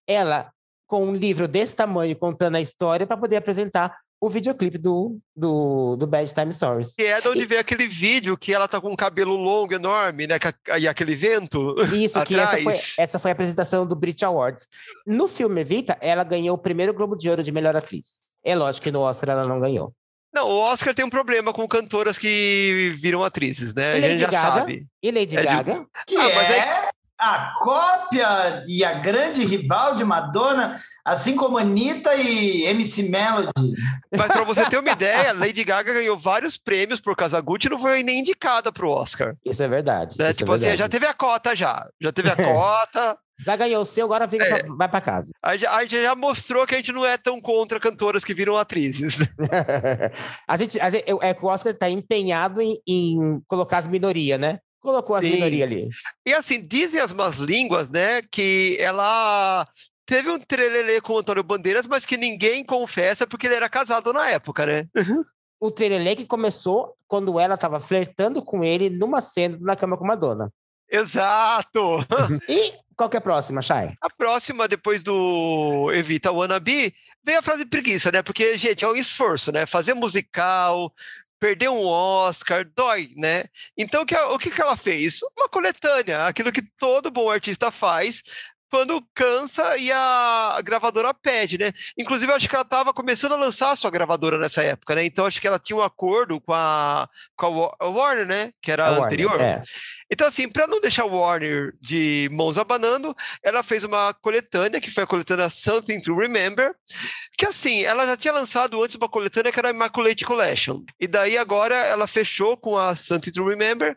Ela com um livro desse tamanho contando a história para poder apresentar o videoclipe do, do, do Bad Time Stories. Que é de onde E- vem aquele vídeo que ela tá com um cabelo longo, enorme, né? E aquele vento. Isso, que essa foi, Atrás. essa foi a apresentação do Brit Awards. No filme Evita, ela ganhou o primeiro Globo de Ouro de melhor atriz. É lógico que no Oscar ela não ganhou. Não, o Oscar tem um problema com cantoras que viram atrizes, né? E A gente Lady já Gaga? sabe. E Lady É de- Gaga? que Ah, mas é... a cópia e a grande rival de Madonna, assim como Anitta e MC Melody. Mas para você ter uma ideia, Lady Gaga ganhou vários prêmios por Casagutti e não foi nem indicada para o Oscar. Isso é verdade. Né? isso Tipo é assim, verdade. já teve a cota já. Já teve a cota. Já ganhou o seu, agora fica É. pra- vai pra casa. A gente, a gente já mostrou que a gente não é tão contra cantoras que viram atrizes. a gente, a gente- é que o Oscar tá empenhado em, em colocar as minorias, né? Colocou Sim. minorias ali. E assim, dizem as más línguas, né, que ela teve um trelelê com o Antônio Bandeiras, mas que ninguém confessa porque ele era casado na época, né? O Trelelê que começou quando ela tava flertando com ele numa cena na cama com Madonna. Exato! E qual que é a próxima, Chay? A próxima, depois do Evita Wannabe, vem a frase preguiça, né? Porque, gente, é um esforço, né? Fazer musical, perder um Oscar, dói, né? Então, o que, o que ela fez? Uma coletânea, aquilo que todo bom artista faz quando cansa e a gravadora pede, né? Inclusive, eu acho que ela estava começando a lançar a sua gravadora nessa época, né? Então, acho que ela tinha um acordo com a, com a Wa- a Warner, né? Que era A a Warner, anterior. É. Então, assim, para não deixar o Warner de mãos abanando, ela fez uma coletânea, que foi a coletânea Something to Remember, que assim, ela já tinha lançado antes uma coletânea que era a Immaculate Collection. E daí agora ela fechou com a Something to Remember,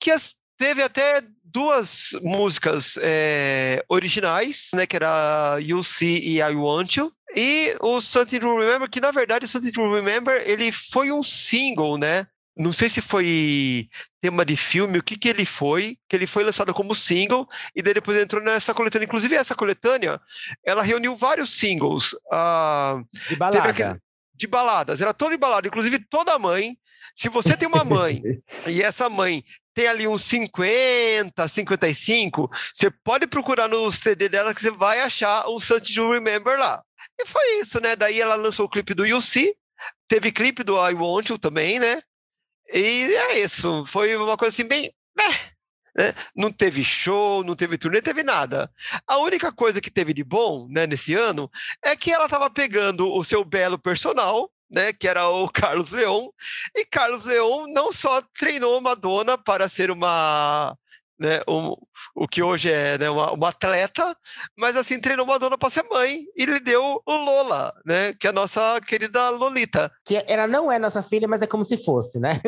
que as- teve até duas músicas eh, originais, né, que era You See e I Want You. E o Something to Remember, que na verdade Something to Remember, ele foi um single, né? Não sei se foi tema de filme, o que que ele foi, que ele foi lançado como single, e daí depois entrou nessa coletânea. Inclusive, essa coletânea, ela reuniu vários singles ah, De balada. aquele- de baladas, era toda em balada, inclusive toda mãe. Se você tem uma mãe e essa mãe tem ali uns 50, 55, você pode procurar no CD dela que você vai achar o Something to Remember lá. E foi isso, né? Daí ela lançou o clipe do See, teve clipe do I Want You também, né? E é isso, foi uma coisa assim bem. né? Não teve show, não teve turnê, teve nada. A única coisa que teve de bom né, nesse ano é que ela estava pegando o seu belo personal, né, que era o Carlos Leon, e Carlos Leon não só treinou Madonna para ser uma. Né, um- o que hoje é né, uma, uma atleta, mas assim, treinou Madonna para ser mãe e lhe deu o Lola, né, que é a nossa querida Lolita. Que ela não é nossa filha, mas é como se fosse, né?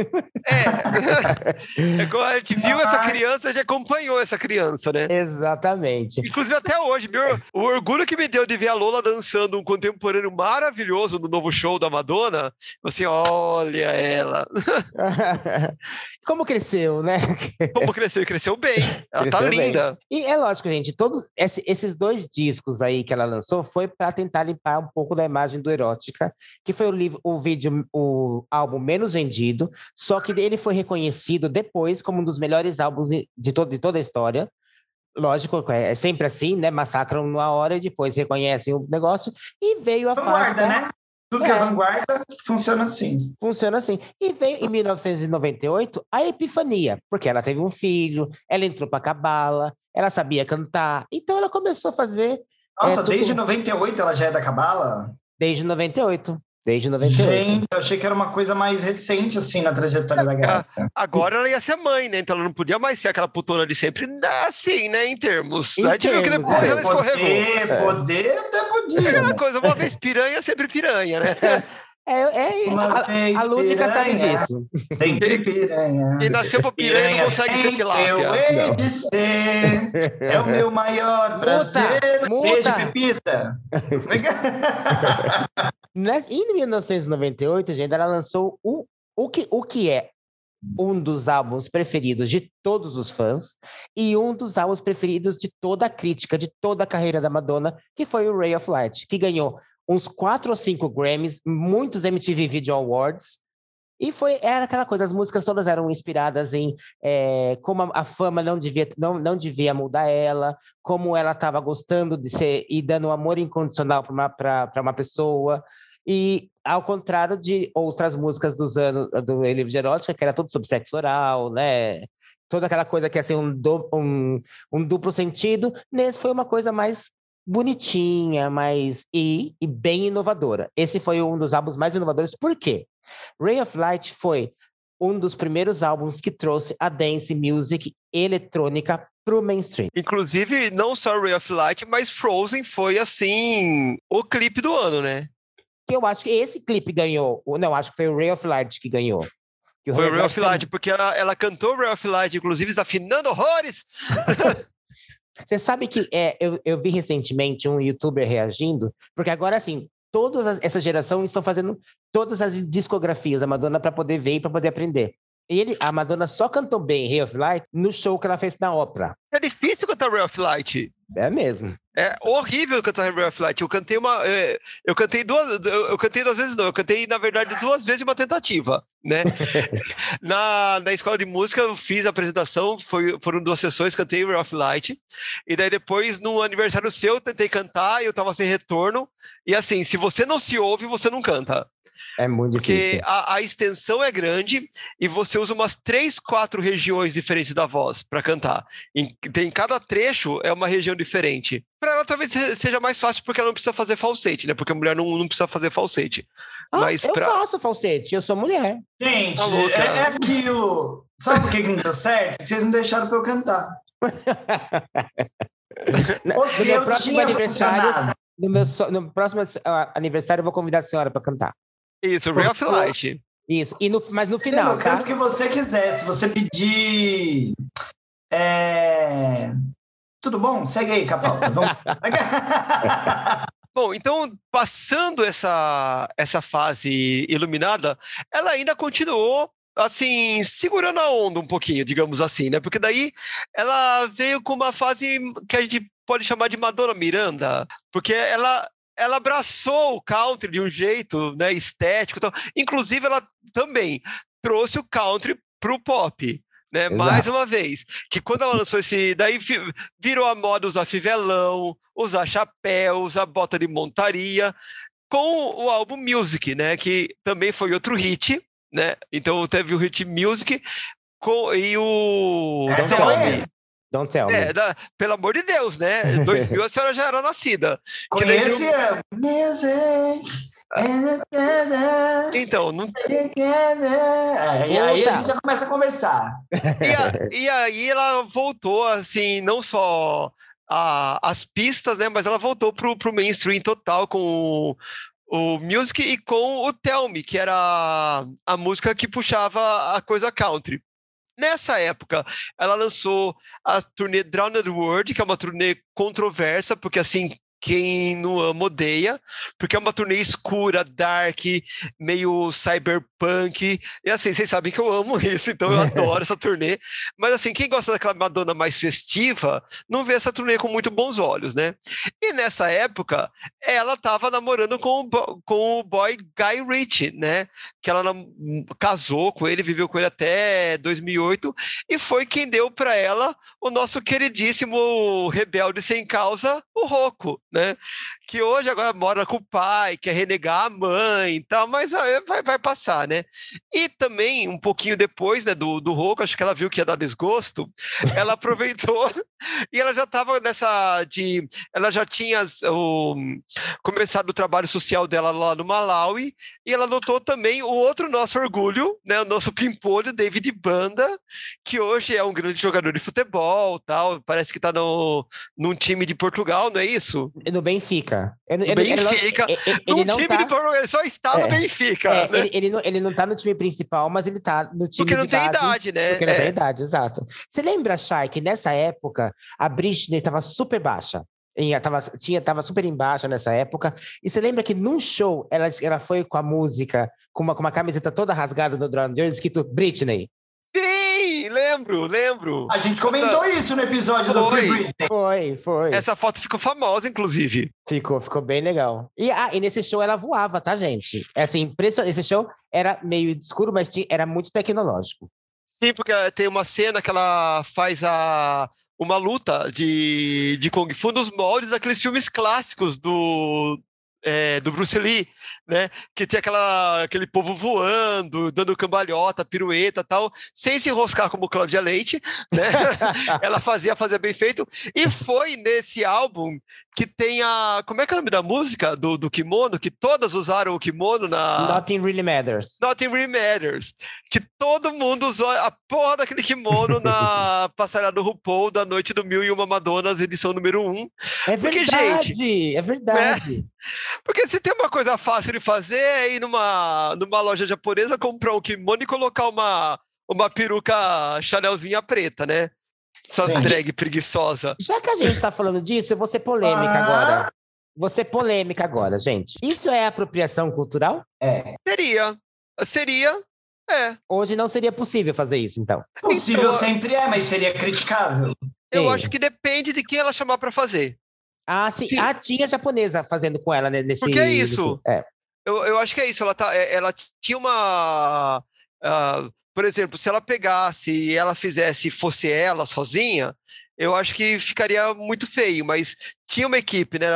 É. é quando a gente viu essa criança, a gente acompanhou essa criança, né? Exatamente. Inclusive, até hoje, meu, o orgulho que me deu de ver a Lola dançando um contemporâneo maravilhoso no novo show da Madonna, assim, olha ela, Como cresceu, né? como cresceu, e cresceu bem, ela tá Cresceu bem. linda. E é lógico, gente, todos esse- esses dois discos aí que ela lançou foi para tentar limpar um pouco da imagem do Erótica, que foi o livro, o vídeo, o álbum menos vendido, só que ele foi reconhecido depois como um dos melhores álbuns de, todo, de toda a história. Lógico, é é sempre assim, né? Massacram numa hora e depois reconhecem o negócio. E veio a fase Vanguarda, da- né? Tudo que é É. vanguarda funciona assim. Funciona assim. E veio em 1998 a Epifania, porque ela teve um filho, ela entrou para Cabala, ela sabia cantar, então ela começou a fazer Nossa, É, desde 98 ela já é da Cabala? desde 98. Desde 98. Gente, eu achei que era uma coisa mais recente, assim, na trajetória da gata. Agora ela ia ser mãe, né? Então ela não podia mais ser aquela putona de sempre, assim, né? Em termos. Em a gente viu que depois é. ela escorregou. Poder, poder até podia. Aquela né? coisa, uma vez piranha, sempre piranha, né? É, é, Uma a, vez a Lúdica sabe piranha. disso. Sempre piranha. Quem nasceu pra piranha, não consegue ser sempre eu tilápia. hei de ser. É o meu maior prazer. multa. Beijo, Pepita. Em 1998, gente, ela lançou o, o, que, o que é um dos álbuns preferidos de todos os fãs e um dos álbuns preferidos de toda a crítica, de toda a carreira da Madonna, que foi o Ray of Light, que ganhou uns quatro ou cinco Grammys, muitos MTV Video Awards, e foi era aquela coisa, as músicas todas eram inspiradas em eh, como a, a fama não devia, não, não devia mudar ela, como ela estava gostando de ser e dando amor incondicional para uma, uma pessoa. E ao contrário de outras músicas dos anos do livro de erótica, que era tudo sobre sexo oral, né? Toda aquela coisa que ia ser um, um, um duplo sentido, nesse foi uma coisa mais bonitinha, mais e, e bem inovadora. Esse foi um dos álbuns mais inovadores, por quê? Ray of Light foi um dos primeiros álbuns que trouxe a dance music eletrônica pro mainstream. Inclusive, não só Ray of Light, mas Frozen foi, assim, o clipe do ano, né? Eu acho que esse clipe ganhou. Não, acho que foi o Ray of Light que ganhou. Que o Foi o Ray of of Light, porque ela, ela cantou Ray of Light, inclusive desafinando horrores. Você sabe que é, eu, eu vi recentemente um youtuber reagindo, porque agora, assim, todas as- essa geração estão fazendo todas as discografias da Madonna para poder ver e para poder aprender. Ele, a Madonna só cantou bem Ray of Light no show que ela fez na ópera. É difícil cantar Ray of Light. É mesmo. É horrível cantar Ray of Light. Eu cantei uma. é, Eu cantei duas. Eu eu cantei duas vezes, não. Eu cantei, na verdade, duas vezes uma tentativa, né? na, na escola de música, eu fiz a apresentação, foi, foram duas sessões, cantei Ray of Light. E daí depois, no aniversário seu, eu tentei cantar e eu tava sem retorno. E assim, se você não se ouve, você não canta. É muito Porque difícil. a, a extensão é grande e você usa umas três, quatro regiões diferentes da voz para cantar. Em, tem cada trecho é uma região diferente. Para ela talvez se- seja mais fácil porque ela não precisa fazer falsete, né? Porque a mulher não, não precisa fazer falsete. Ah, mas eu pra- faço falsete, eu sou mulher. Gente, Tá é, é aquilo. Sabe por que que não deu certo? Vocês não deixaram pra eu cantar. Ou No se meu eu próximo tinha aniversário, no, meu so- no próximo ah, aniversário, eu vou convidar a senhora para cantar. Isso, Ray of Light. Isso. E no, mas no Eu final, tá? canto o que você quiser. Se você pedir. é, Tudo bom? Segue aí, Capalta. Vamos... Bom, então, passando essa, essa fase iluminada, ela ainda continuou, assim, segurando a onda um pouquinho, digamos assim, né? Porque daí ela veio com uma fase que a gente pode chamar de Madonna Miranda, porque ela. Ela abraçou o country de um jeito né, estético. e tal. Inclusive, ela também trouxe o country pro pop. Né, Exato. mais uma vez, que quando ela lançou esse, daí virou a moda usar fivelão, usar chapéu, usar bota de montaria, com o álbum Music, né? Que também foi outro hit, né? Então teve o hit Music com, e o. Essa conheço. Don't tell me. É, da- pelo amor de Deus, né? 2000 a senhora já era nascida. Conhece é Music. Então, não, e aí a gente já começa a conversar. e, a- e aí ela voltou, assim, não só a- as pistas, né? Mas ela voltou pro, pro mainstream total com o, o Music e com o Tell Me, que era a, a música que puxava a coisa country. Nessa época, ela lançou a turnê Drowned World, que é uma turnê controversa, porque assim, quem não ama odeia, porque é uma turnê escura, dark, meio cyberpunk. E assim, vocês sabem que eu amo isso, então eu adoro essa turnê. Mas assim, quem gosta daquela Madonna mais festiva, não vê essa turnê com muito bons olhos, né? E nessa época, ela estava namorando com o, com o boy Guy Ritchie, né? Que ela casou com ele, viveu com ele até 2008 e foi quem deu para ela o nosso queridíssimo rebelde sem causa, o Rocco, né? Que hoje agora mora com o pai, quer renegar a mãe e tal, mas vai, vai passar, né? E também, um pouquinho depois né, do, do Rocco, acho que ela viu que ia dar desgosto, ela aproveitou e ela já estava nessa de. Ela já tinha o, começado o trabalho social dela lá no Malawi e ela notou também o outro nosso orgulho, né? O nosso pimpolho, David Banda, que hoje é um grande jogador de futebol tal. Parece que está no, num time de Portugal, não é isso? No Benfica. No eu- ele não- Benfica. ele- ele não time tá- de Portugal, ele só está no É, Benfica. é, né? ele, ele não, ele não tá no time principal, mas ele tá no time Porque não tem base, idade, né? Porque não É. tem idade, exato. Você lembra, Chay, que nessa época a Britney tava super baixa? Em- Tava, tinha, tava super embaixo nessa época. E você lembra que num show ela, ela foi com a música, com uma, com uma camiseta toda rasgada no Drown Jones, escrito Britney? Sim, lembro, lembro. A gente comentou isso no episódio do Foi. Free Britney. Foi, foi. Essa foto ficou famosa, inclusive. Ficou, ficou bem legal. E, ah, e nesse show ela voava, tá, gente? É assim, impressionante. Esse show era meio escuro, mas tinha, era muito tecnológico. Sim, porque tem uma cena que ela faz a, uma luta de, de Kung Fu nos moldes daqueles filmes clássicos do, é, do Bruce Lee, né? Que tinha aquela, aquele povo voando, dando cambalhota, pirueta tal, sem se enroscar como Cláudia Leite, né? ela fazia, fazia bem feito. E foi nesse álbum que tem a. Como é que é o nome da música do, do kimono? Que todas usaram o kimono na. Nothing Really Matters. Nothing Really Matters. Que todo mundo usou a porra daquele kimono na passarela do RuPaul da Noite do Mil e Uma Madonas, edição número 1. Um. É verdade, Porque, gente, é verdade. Né? Porque se tem uma coisa fácil de fazer é ir numa, numa loja japonesa, comprar um kimono e colocar uma, uma peruca chanelzinha preta, né? Essas Sim. drag preguiçosa. Já que a gente tá falando disso, eu vou ser polêmica ah. agora. Vou ser polêmica agora, gente. Isso é apropriação cultural? É. Seria. Seria. É. Hoje não seria possível fazer isso, então. Possível então, sempre é, mas seria criticável. Eu sim. acho que depende de quem ela chamar para fazer. Ah, sim. sim. Ah, tinha japonesa fazendo com ela né, nesse. Porque é isso. Nesse... É. Eu, eu acho que é isso. Ela, tá, é, ela tinha uma. Uh, por exemplo, se ela pegasse e ela fizesse, fosse ela sozinha, eu acho que ficaria muito feio, mas tinha uma equipe, né?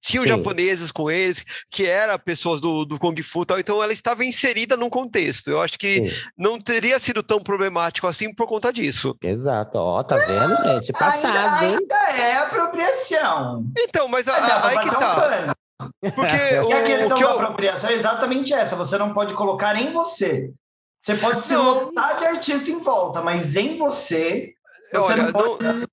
Tinha os japoneses com eles, que eram pessoas do, do Kung Fu tal, então ela estava inserida num contexto. Eu acho que Sim. não teria sido tão problemático assim por conta disso. Exato, ó, tá vendo, gente? Passado, ainda, ainda é apropriação. Então, mas a, a, aí que tá. Porque o, a questão da eu... apropriação é exatamente essa, você não pode colocar em você. Você pode se lotar de artista em volta, mas em você, você Olha, não pode. Não,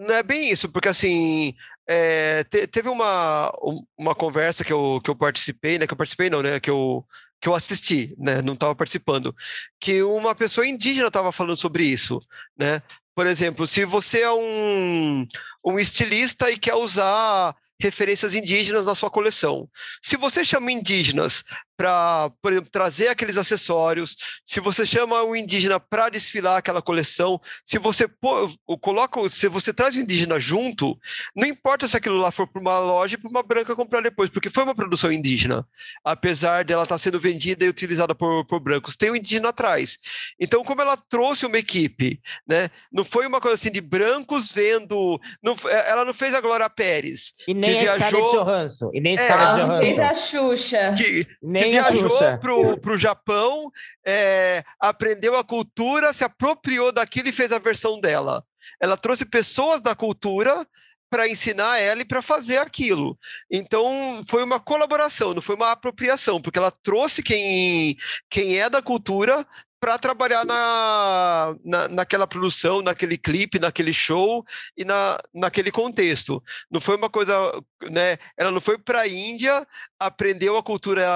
não, é bem isso, porque assim. É, te, teve uma, uma conversa que eu, que eu participei, né? Que eu participei, não, né? Que eu, que eu assisti, né? Não estava participando. Que uma pessoa indígena estava falando sobre isso, né? Por exemplo, se você é um, um estilista e quer usar referências indígenas na sua coleção. Se você chama indígenas para, por exemplo, trazer aqueles acessórios, se você chama o indígena para desfilar aquela coleção, se você pô, coloca, se você traz o indígena junto, não importa se aquilo lá for para uma loja e para uma branca comprar depois, porque foi uma produção indígena, apesar dela estar tá sendo vendida e utilizada por, por brancos, tem o um indígena atrás. Então, como ela trouxe uma equipe, né? Não foi uma coisa assim de brancos vendo, não, ela não fez a Glória Pérez, e nem que a viajou, Johansson, e nem a Scarlett é, Johansson, nem a Xuxa, que, nem viajou pro, pro Japão, é, aprendeu a cultura, se apropriou daquilo e fez a versão dela. Ela trouxe pessoas da cultura para ensinar ela e para fazer aquilo. Então foi uma colaboração, não foi uma apropriação, porque ela trouxe quem, quem é da cultura para trabalhar na, na, naquela produção, naquele clipe, naquele show e na, naquele contexto. Não foi uma coisa, né? Ela não foi para a Índia, aprendeu a cultura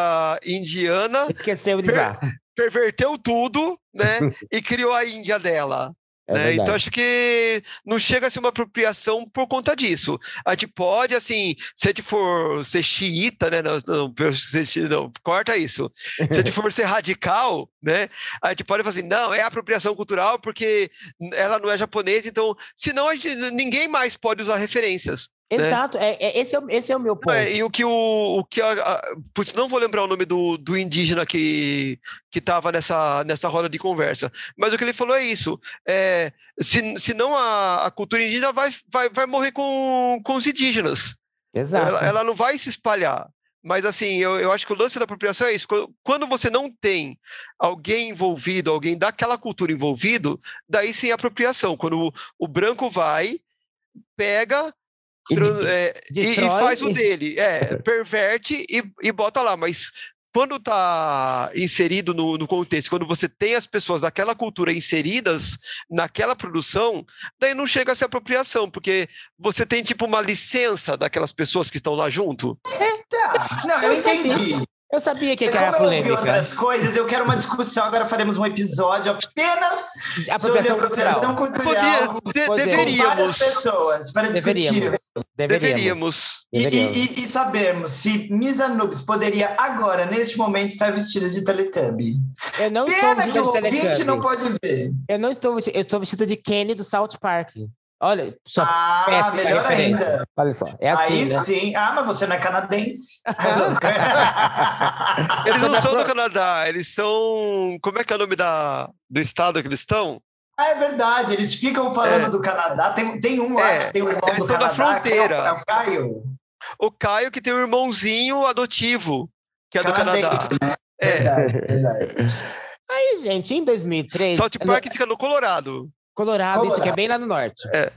indiana, esqueceu de per, perverteu tudo, né? e criou a Índia dela. É né? Então acho que não chega a ser uma apropriação por conta disso. A gente pode, assim, se a gente for ser xiita, né? Não, não, não corta isso. Se a gente for ser radical, né? A gente pode falar assim, não, é apropriação cultural porque ela não é japonesa, então, senão gente, ninguém mais pode usar referências. Né? Exato, né? é, é, esse, é, esse é o meu ponto. É, e o que o, o que a, a, putz, não vou lembrar o nome do, do indígena que que estava nessa, nessa roda de conversa, mas o que ele falou é isso: é, se, se não a, a cultura indígena vai, vai, vai morrer com, com os indígenas. Exato. Ela, ela não vai se espalhar. Mas assim, eu, eu acho que o lance da apropriação é isso. Quando você não tem alguém envolvido, alguém daquela cultura envolvido, daí sim é apropriação. Quando o, o branco vai, pega, é, e, e, faz o dele, é, perverte e, e bota lá, mas quando está inserido no, no, contexto, quando você tem as pessoas daquela cultura inseridas naquela produção, daí não chega a ser apropriação, porque você tem tipo uma licença daquelas pessoas que estão lá junto. É, tá. Não, eu entendi. Eu sabia que, Mas que era como polêmica. Eu ouvi outras coisas, eu quero uma discussão. Agora faremos um episódio apenas sobre a apropriação cultural. Podia, de, deveríamos. pessoas para discutir. Deveríamos. E, e, e, sabermos se Misa Nubes poderia agora, neste momento, estar vestida de Teletubby. Eu não Pena estou vestida de Teletubby. não pode ver. Eu não estou vestida, eu estou vestida de Kenny do South Park. Olha, só ah, péssima melhor ainda. Olha só, é assim, Aí né? sim. Ah, mas você não é canadense. eles não são do Canadá, eles são... Como é que é o nome da... do estado que eles estão? Ah, é verdade, eles ficam falando é. do Canadá. Tem, tem um lá é. que tem um irmão eles do Canadá. Da fronteira. É o, é o Caio. O Caio que tem um irmãozinho adotivo que é do Canadá. Canadense, né? É. Verdade, verdade. Aí, gente, em 2003... South Park fica no Colorado. Colorado, isso que é Colorado. bem lá no norte. É.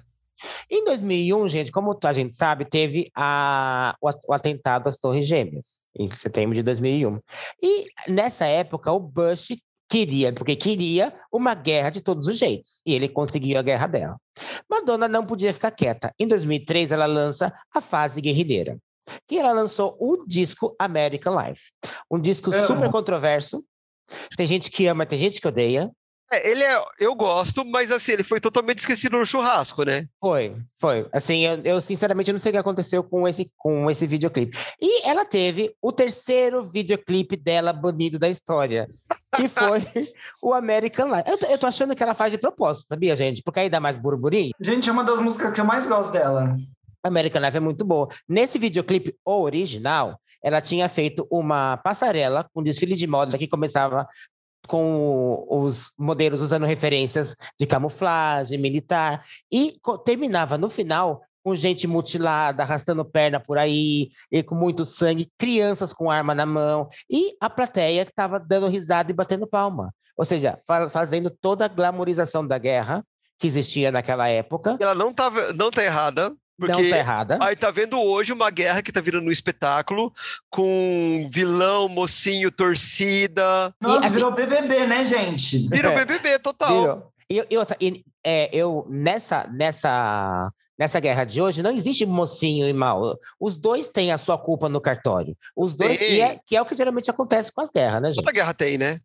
Em 2001, gente, como a gente sabe, teve a, o, at- o atentado às Torres Gêmeas, em setembro de 2001. E nessa época, o Bush queria, porque queria uma guerra de todos os jeitos, e ele conseguiu a guerra dela. Madonna não podia ficar quieta. Em 2003, ela lança a fase guerrilheira, que ela lançou o disco American Life, um disco Ah. super controverso. Tem gente que ama, tem gente que odeia. É, ele é, eu gosto, mas assim, ele foi totalmente esquecido no churrasco, né? Foi, foi. Assim, eu, eu, sinceramente não sei o que aconteceu com esse, com esse videoclipe. E ela teve o terceiro videoclipe dela banido da história, que foi o American Life. Eu, tô- eu tô achando que ela faz de propósito, sabia, gente? Porque aí dá mais burburinho. Gente, é uma das músicas que eu mais gosto dela. American Life é muito boa. Nesse videoclipe original, ela tinha feito uma passarela com desfile de moda que começava com os modelos usando referências de camuflagem militar e terminava no final com gente mutilada, arrastando perna por aí, e com muito sangue, crianças com arma na mão e a plateia que estava dando risada e batendo palma. Ou seja, fa- fazendo toda a glamorização da guerra que existia naquela época. Ela não tá, não tá errada, Não porque está errada. aí tá vendo hoje uma guerra que tá virando um espetáculo com vilão, mocinho, torcida. Nossa, assim- virou BBB, né, gente? Vira o É. BBB total. Virou. E, e outra, e, é, eu, nessa, nessa, nessa guerra de hoje, não existe mocinho e mal. Os dois têm a sua culpa no cartório. Os dois, e é, que é o que geralmente acontece com as guerras, né, gente? Toda guerra tem, né?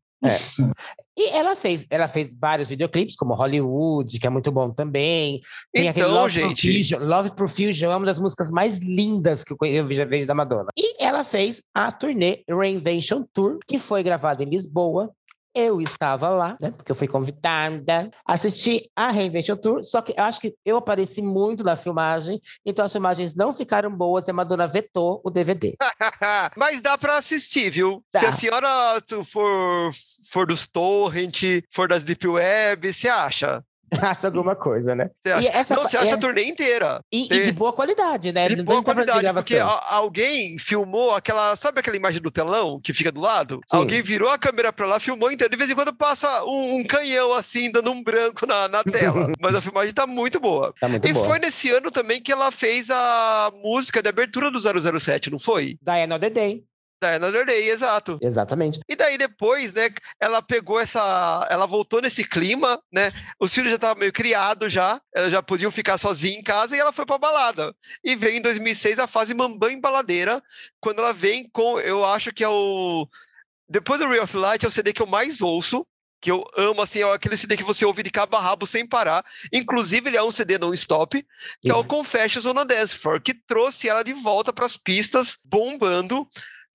E ela fez, ela fez vários videoclipes, como Hollywood, que é muito bom também. Tem aquele Então, Love gente. Profusion. Love Profusion é uma das músicas mais lindas que eu já vejo da Madonna. E ela fez a turnê Reinvention Tour, que foi gravada em Lisboa. Eu estava lá, né? Porque eu fui convidada. Assisti a Reinvention Tour, só que eu acho que eu apareci muito na filmagem, então as filmagens não ficaram boas e a Madonna vetou o DVD. Mas dá pra assistir, viu? Se a senhora for, for dos torrent, for das deep web, você acha? Acho alguma coisa, né? Você acha? essa não, você acha é- a turnê inteira. E, e de boa qualidade, né? De Não boa qualidade, porque alguém filmou aquela. Sabe aquela imagem do telão que fica do lado? Sim. Alguém virou a câmera pra lá, filmou inteiro. De vez em quando passa um, um canhão assim, dando um branco na, na tela. Mas a filmagem tá muito boa. Tá muito E boa. foi nesse ano também que ela fez a música de abertura do 007, não foi? Die Another Day. Da Another Day, exato. Exatamente. E daí depois, né, ela pegou essa. Ela voltou nesse clima, né? Os filhos já estavam meio criados já, elas já podiam ficar sozinhas em casa e ela foi pra balada. E veio em 2006 a fase Mambã em baladeira, quando ela vem com. Eu acho que é o. Depois do Real of Light é o CD que eu mais ouço. Que eu amo, assim, é aquele CD que você ouve de cabo a rabo sem parar. Inclusive, ele é um CD non-stop, que é o. Confessions on a Dance Floor, que trouxe ela de volta pras pistas, bombando.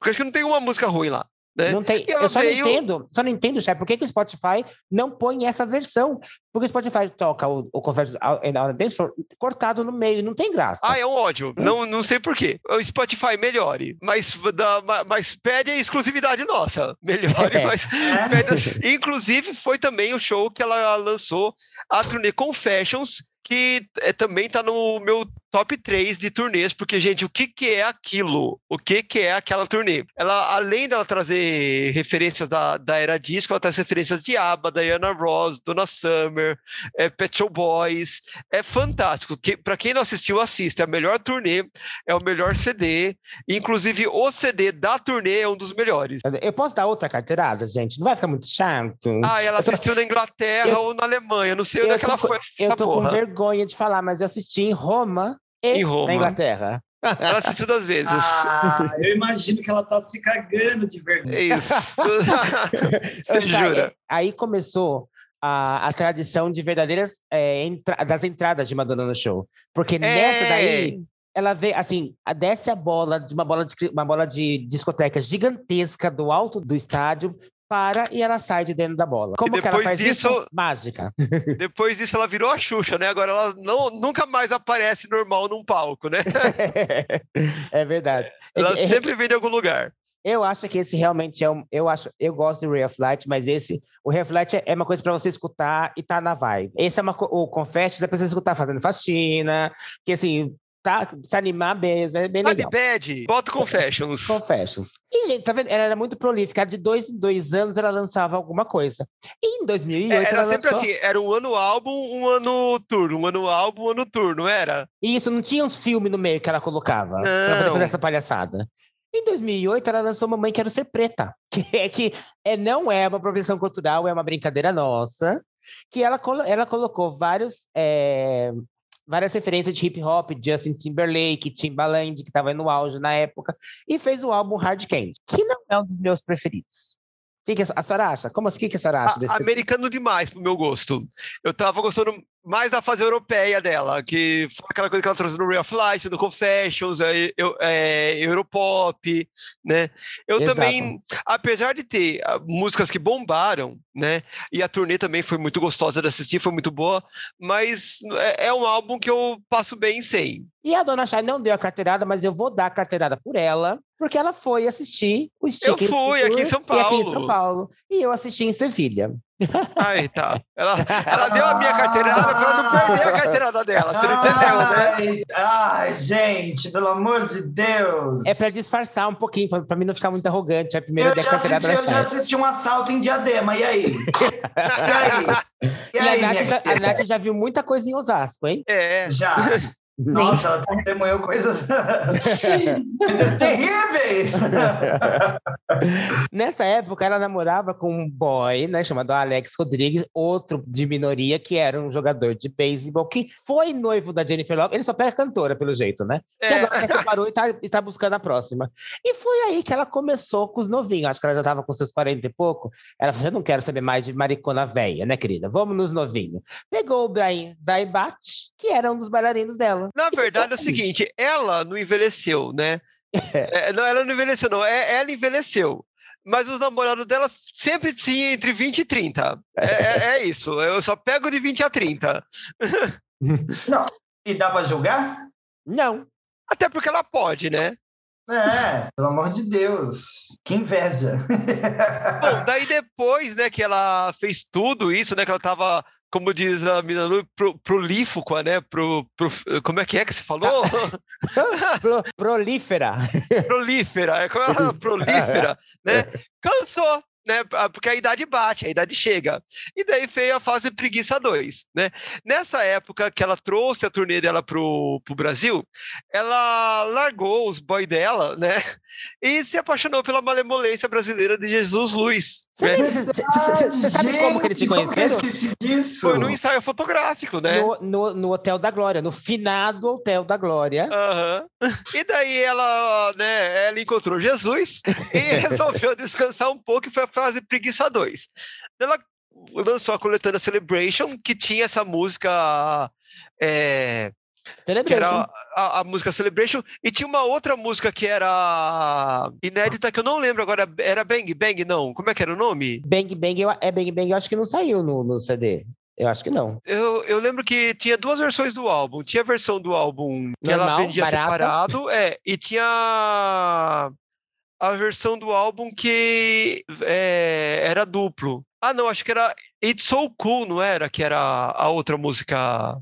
Porque acho que não tem uma música ruim lá. né? Não tem, eu só veio- não entendo, só não entendo, Chay, por que, que o Spotify não põe essa versão? Porque o Spotify toca o, o Converse on a Dance cortado no meio, não tem graça. Ah, é um ódio. Não, não sei por quê. O Spotify melhore, mas, dá, ma- mas pede a exclusividade nossa. Melhore, É. mas É. Inclusive, foi também o show que ela lançou a turnê Confessions, que é, também tá no meu top 3 de turnês, porque, gente, o que, que é aquilo? O que, que é aquela turnê? Ela, além dela trazer referências da, da era disco, ela traz referências de ABBA, Diana Ross, Donna Summer, é, Pet Shop Boys. É fantástico. Que, para quem não assistiu, assista. É a melhor turnê, é o melhor CD. Inclusive, o CD da turnê é um dos melhores. Eu posso dar outra carteirada, gente? Não vai ficar muito chato? Ah, ela tô- assistiu na Inglaterra eu- ou na Alemanha. Não sei onde é que ela foi. eu tô porra. com vergonha de falar, mas eu assisti em Roma Em Roma. na Inglaterra. Ela assistiu duas vezes. Ah, eu imagino que ela tá se cagando de vergonha. É isso. Você jura? Aí começou a, a tradição de verdadeiras é, entra- das entradas de Madonna no show. Porque nessa É. daí, ela vê, assim, a- desce a bola de uma bola de, uma bola de discoteca gigantesca do alto do estádio, para e ela sai de dentro da bola. Como que ela faz isso? disso- Mágica. Depois disso, ela virou a Xuxa, né? Agora ela não, nunca mais aparece normal num palco, né? é verdade. Ela É- é- sempre vem de algum lugar. Eu acho que esse realmente é um. Eu acho, eu gosto do Ray of Light, mas esse, o Ray of Light é, é uma coisa para você escutar e tá na vibe. Esse é uma, o Confetti é para você escutar fazendo faxina, que assim, tá, se animar mesmo, é bem legal. bad, bota Confessions. Confessions. E, gente, tá vendo? Ela era muito prolífica. De dois em dois anos ela lançava alguma coisa. E em 2008 É, Era ela sempre lançou... assim, era um ano álbum, um ano tour, um ano álbum, um ano tour, não era? Isso, não tinha uns filmes no meio que ela colocava pra poder Não. fazer essa palhaçada. Em 2008, ela lançou Mamãe Quero Ser Preta, que é que é, não é uma apropriação cultural, é uma brincadeira nossa, que ela, ela colocou vários, é, várias referências de hip hop, Justin Timberlake, Timbaland, que estava no auge na época, e fez o álbum Hard Candy, que não é um dos meus preferidos. O que, que a senhora acha? Como assim? O que, que a senhora acha desse americano demais pro meu gosto. Eu tava gostando mais da fase europeia dela, que foi aquela coisa que ela trouxe no Real Flight, no Confessions, é, eu- é, Europop, né? Eu Exato. também, apesar de ter ah, músicas que bombaram, né? E a turnê também foi muito gostosa de assistir, foi muito boa, mas é, é um álbum que eu passo bem sem. E a dona Chay não deu a carteirada, mas eu vou dar a carteirada por ela, porque ela foi assistir o Stick Eu fui, aqui em São E aqui em Paulo. São Paulo. E eu assisti em Sevilha. Ai, tá. Ela, ela deu a minha carteirada pra ela não perder a carteirada dela, você não entendeu, né? Ai, ai, gente, pelo amor de Deus. É pra disfarçar um pouquinho, pra, pra mim não ficar muito arrogante. A primeira Eu a já, assisti, eu já assisti um assalto em Diadema, e aí? E aí? E E a aí, Nath, minha já, a? Nath já viu muita coisa em Osasco, hein? É. Já. Nossa, ela testemunhou coisas, coisas terríveis. Nessa época, ela namorava com um boy, né, chamado Alex Rodrigues, outro de minoria, que era um jogador de beisebol, que foi noivo da Jennifer Lopez. Ele só pega cantora, pelo jeito, né? É. agora já separou e tá, e tá buscando a próxima. E foi aí que ela começou com os novinhos. Acho que ela já tava com seus 40 e pouco. Ela falou: Eu não quero saber mais de maricona velha, né, querida? Vamos nos novinhos. Pegou o Brian Zaibat, que era um dos bailarinos dela. Na E verdade é o seguinte, ela não envelheceu, né? É, não, ela não envelheceu, não. É, ela envelheceu. Mas os namorados dela sempre tinham entre 20 e 30. É, é- é isso. Eu só pego de 20 a 30. E dá pra julgar? Não. Até porque ela pode, né? É, pelo amor de Deus. Que inveja. Bom, daí depois, né, que ela fez tudo isso, né, que ela tava, como diz a mina Lu, pro, prolífica, né, pro, pro, como é que é que você falou? Pro- prolífera. prolífera, é como ela prolífera, né? Cansou, né? ah, Porque a idade bate, a idade chega. E daí veio a fase Preguiça 2, né? Nessa época que ela trouxe a turnê dela pro, pro Brasil, ela largou os boys dela, né? E se apaixonou pela malemolência brasileira de Jesus Luiz. Você né? lembra- você- você- você- você sabe como que eles se conheceram? esqueci disso. Foi no ensaio fotográfico, né? No, no, no Hotel da Glória, no finado Hotel da Glória. Aham. E daí ela, né, ela encontrou Jesus e resolveu descansar um pouco e foi a fase Preguiça 2. Ela lançou a coletânea Celebration, que tinha essa música. é, que Celebration. era a, a música Celebration, e tinha uma outra música que era inédita, que eu não lembro agora, era Bang Bang, não? Como é que era o nome? Bang Bang, eu, é Bang Bang, eu acho que não saiu no, no CD. Eu acho que não. Eu, eu lembro que tinha duas versões do álbum. Tinha a versão do álbum que ela Normal, vendia barata. separado, é, e tinha a versão do álbum que é, era duplo. Ah, não, acho que era It's So Cool, não era? Que era a outra música.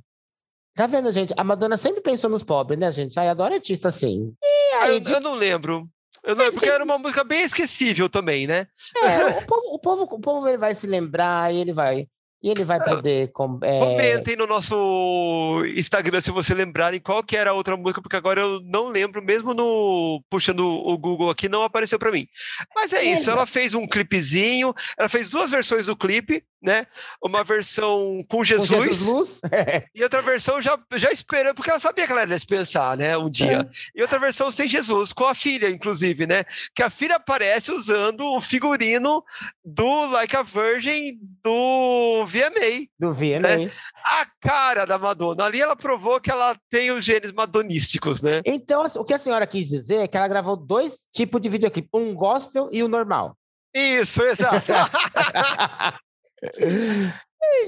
Tá vendo, gente? A Madonna sempre pensou nos pobres, né, gente? Ai, adora artista assim. Aí, eu, de- eu não lembro. Eu não, porque era uma música bem esquecível também, né? é, o, povo, o, povo, o povo ele vai se lembrar e ele vai. E ele vai poder. com- é, Comentem no nosso Instagram se você lembrarem qual que era a outra música, porque agora eu não lembro, mesmo no puxando o Google aqui, não apareceu para mim. Mas é isso, ela fez um clipezinho, ela fez duas versões do clipe, né? Uma versão com com Jesus, Jesus Luz. e outra versão já, já esperando, porque ela sabia que ela ia dispensar, né? Um dia. E outra versão sem Jesus, com a filha, inclusive, né? Que a filha aparece usando o figurino do Like a Virgin do VMA do VMA. a cara da Madonna. Ali ela provou que ela tem os genes madonísticos, né? Então, assim, o que a senhora quis dizer é que ela gravou dois tipos de videoclipe: um gospel e o normal. Isso, exato.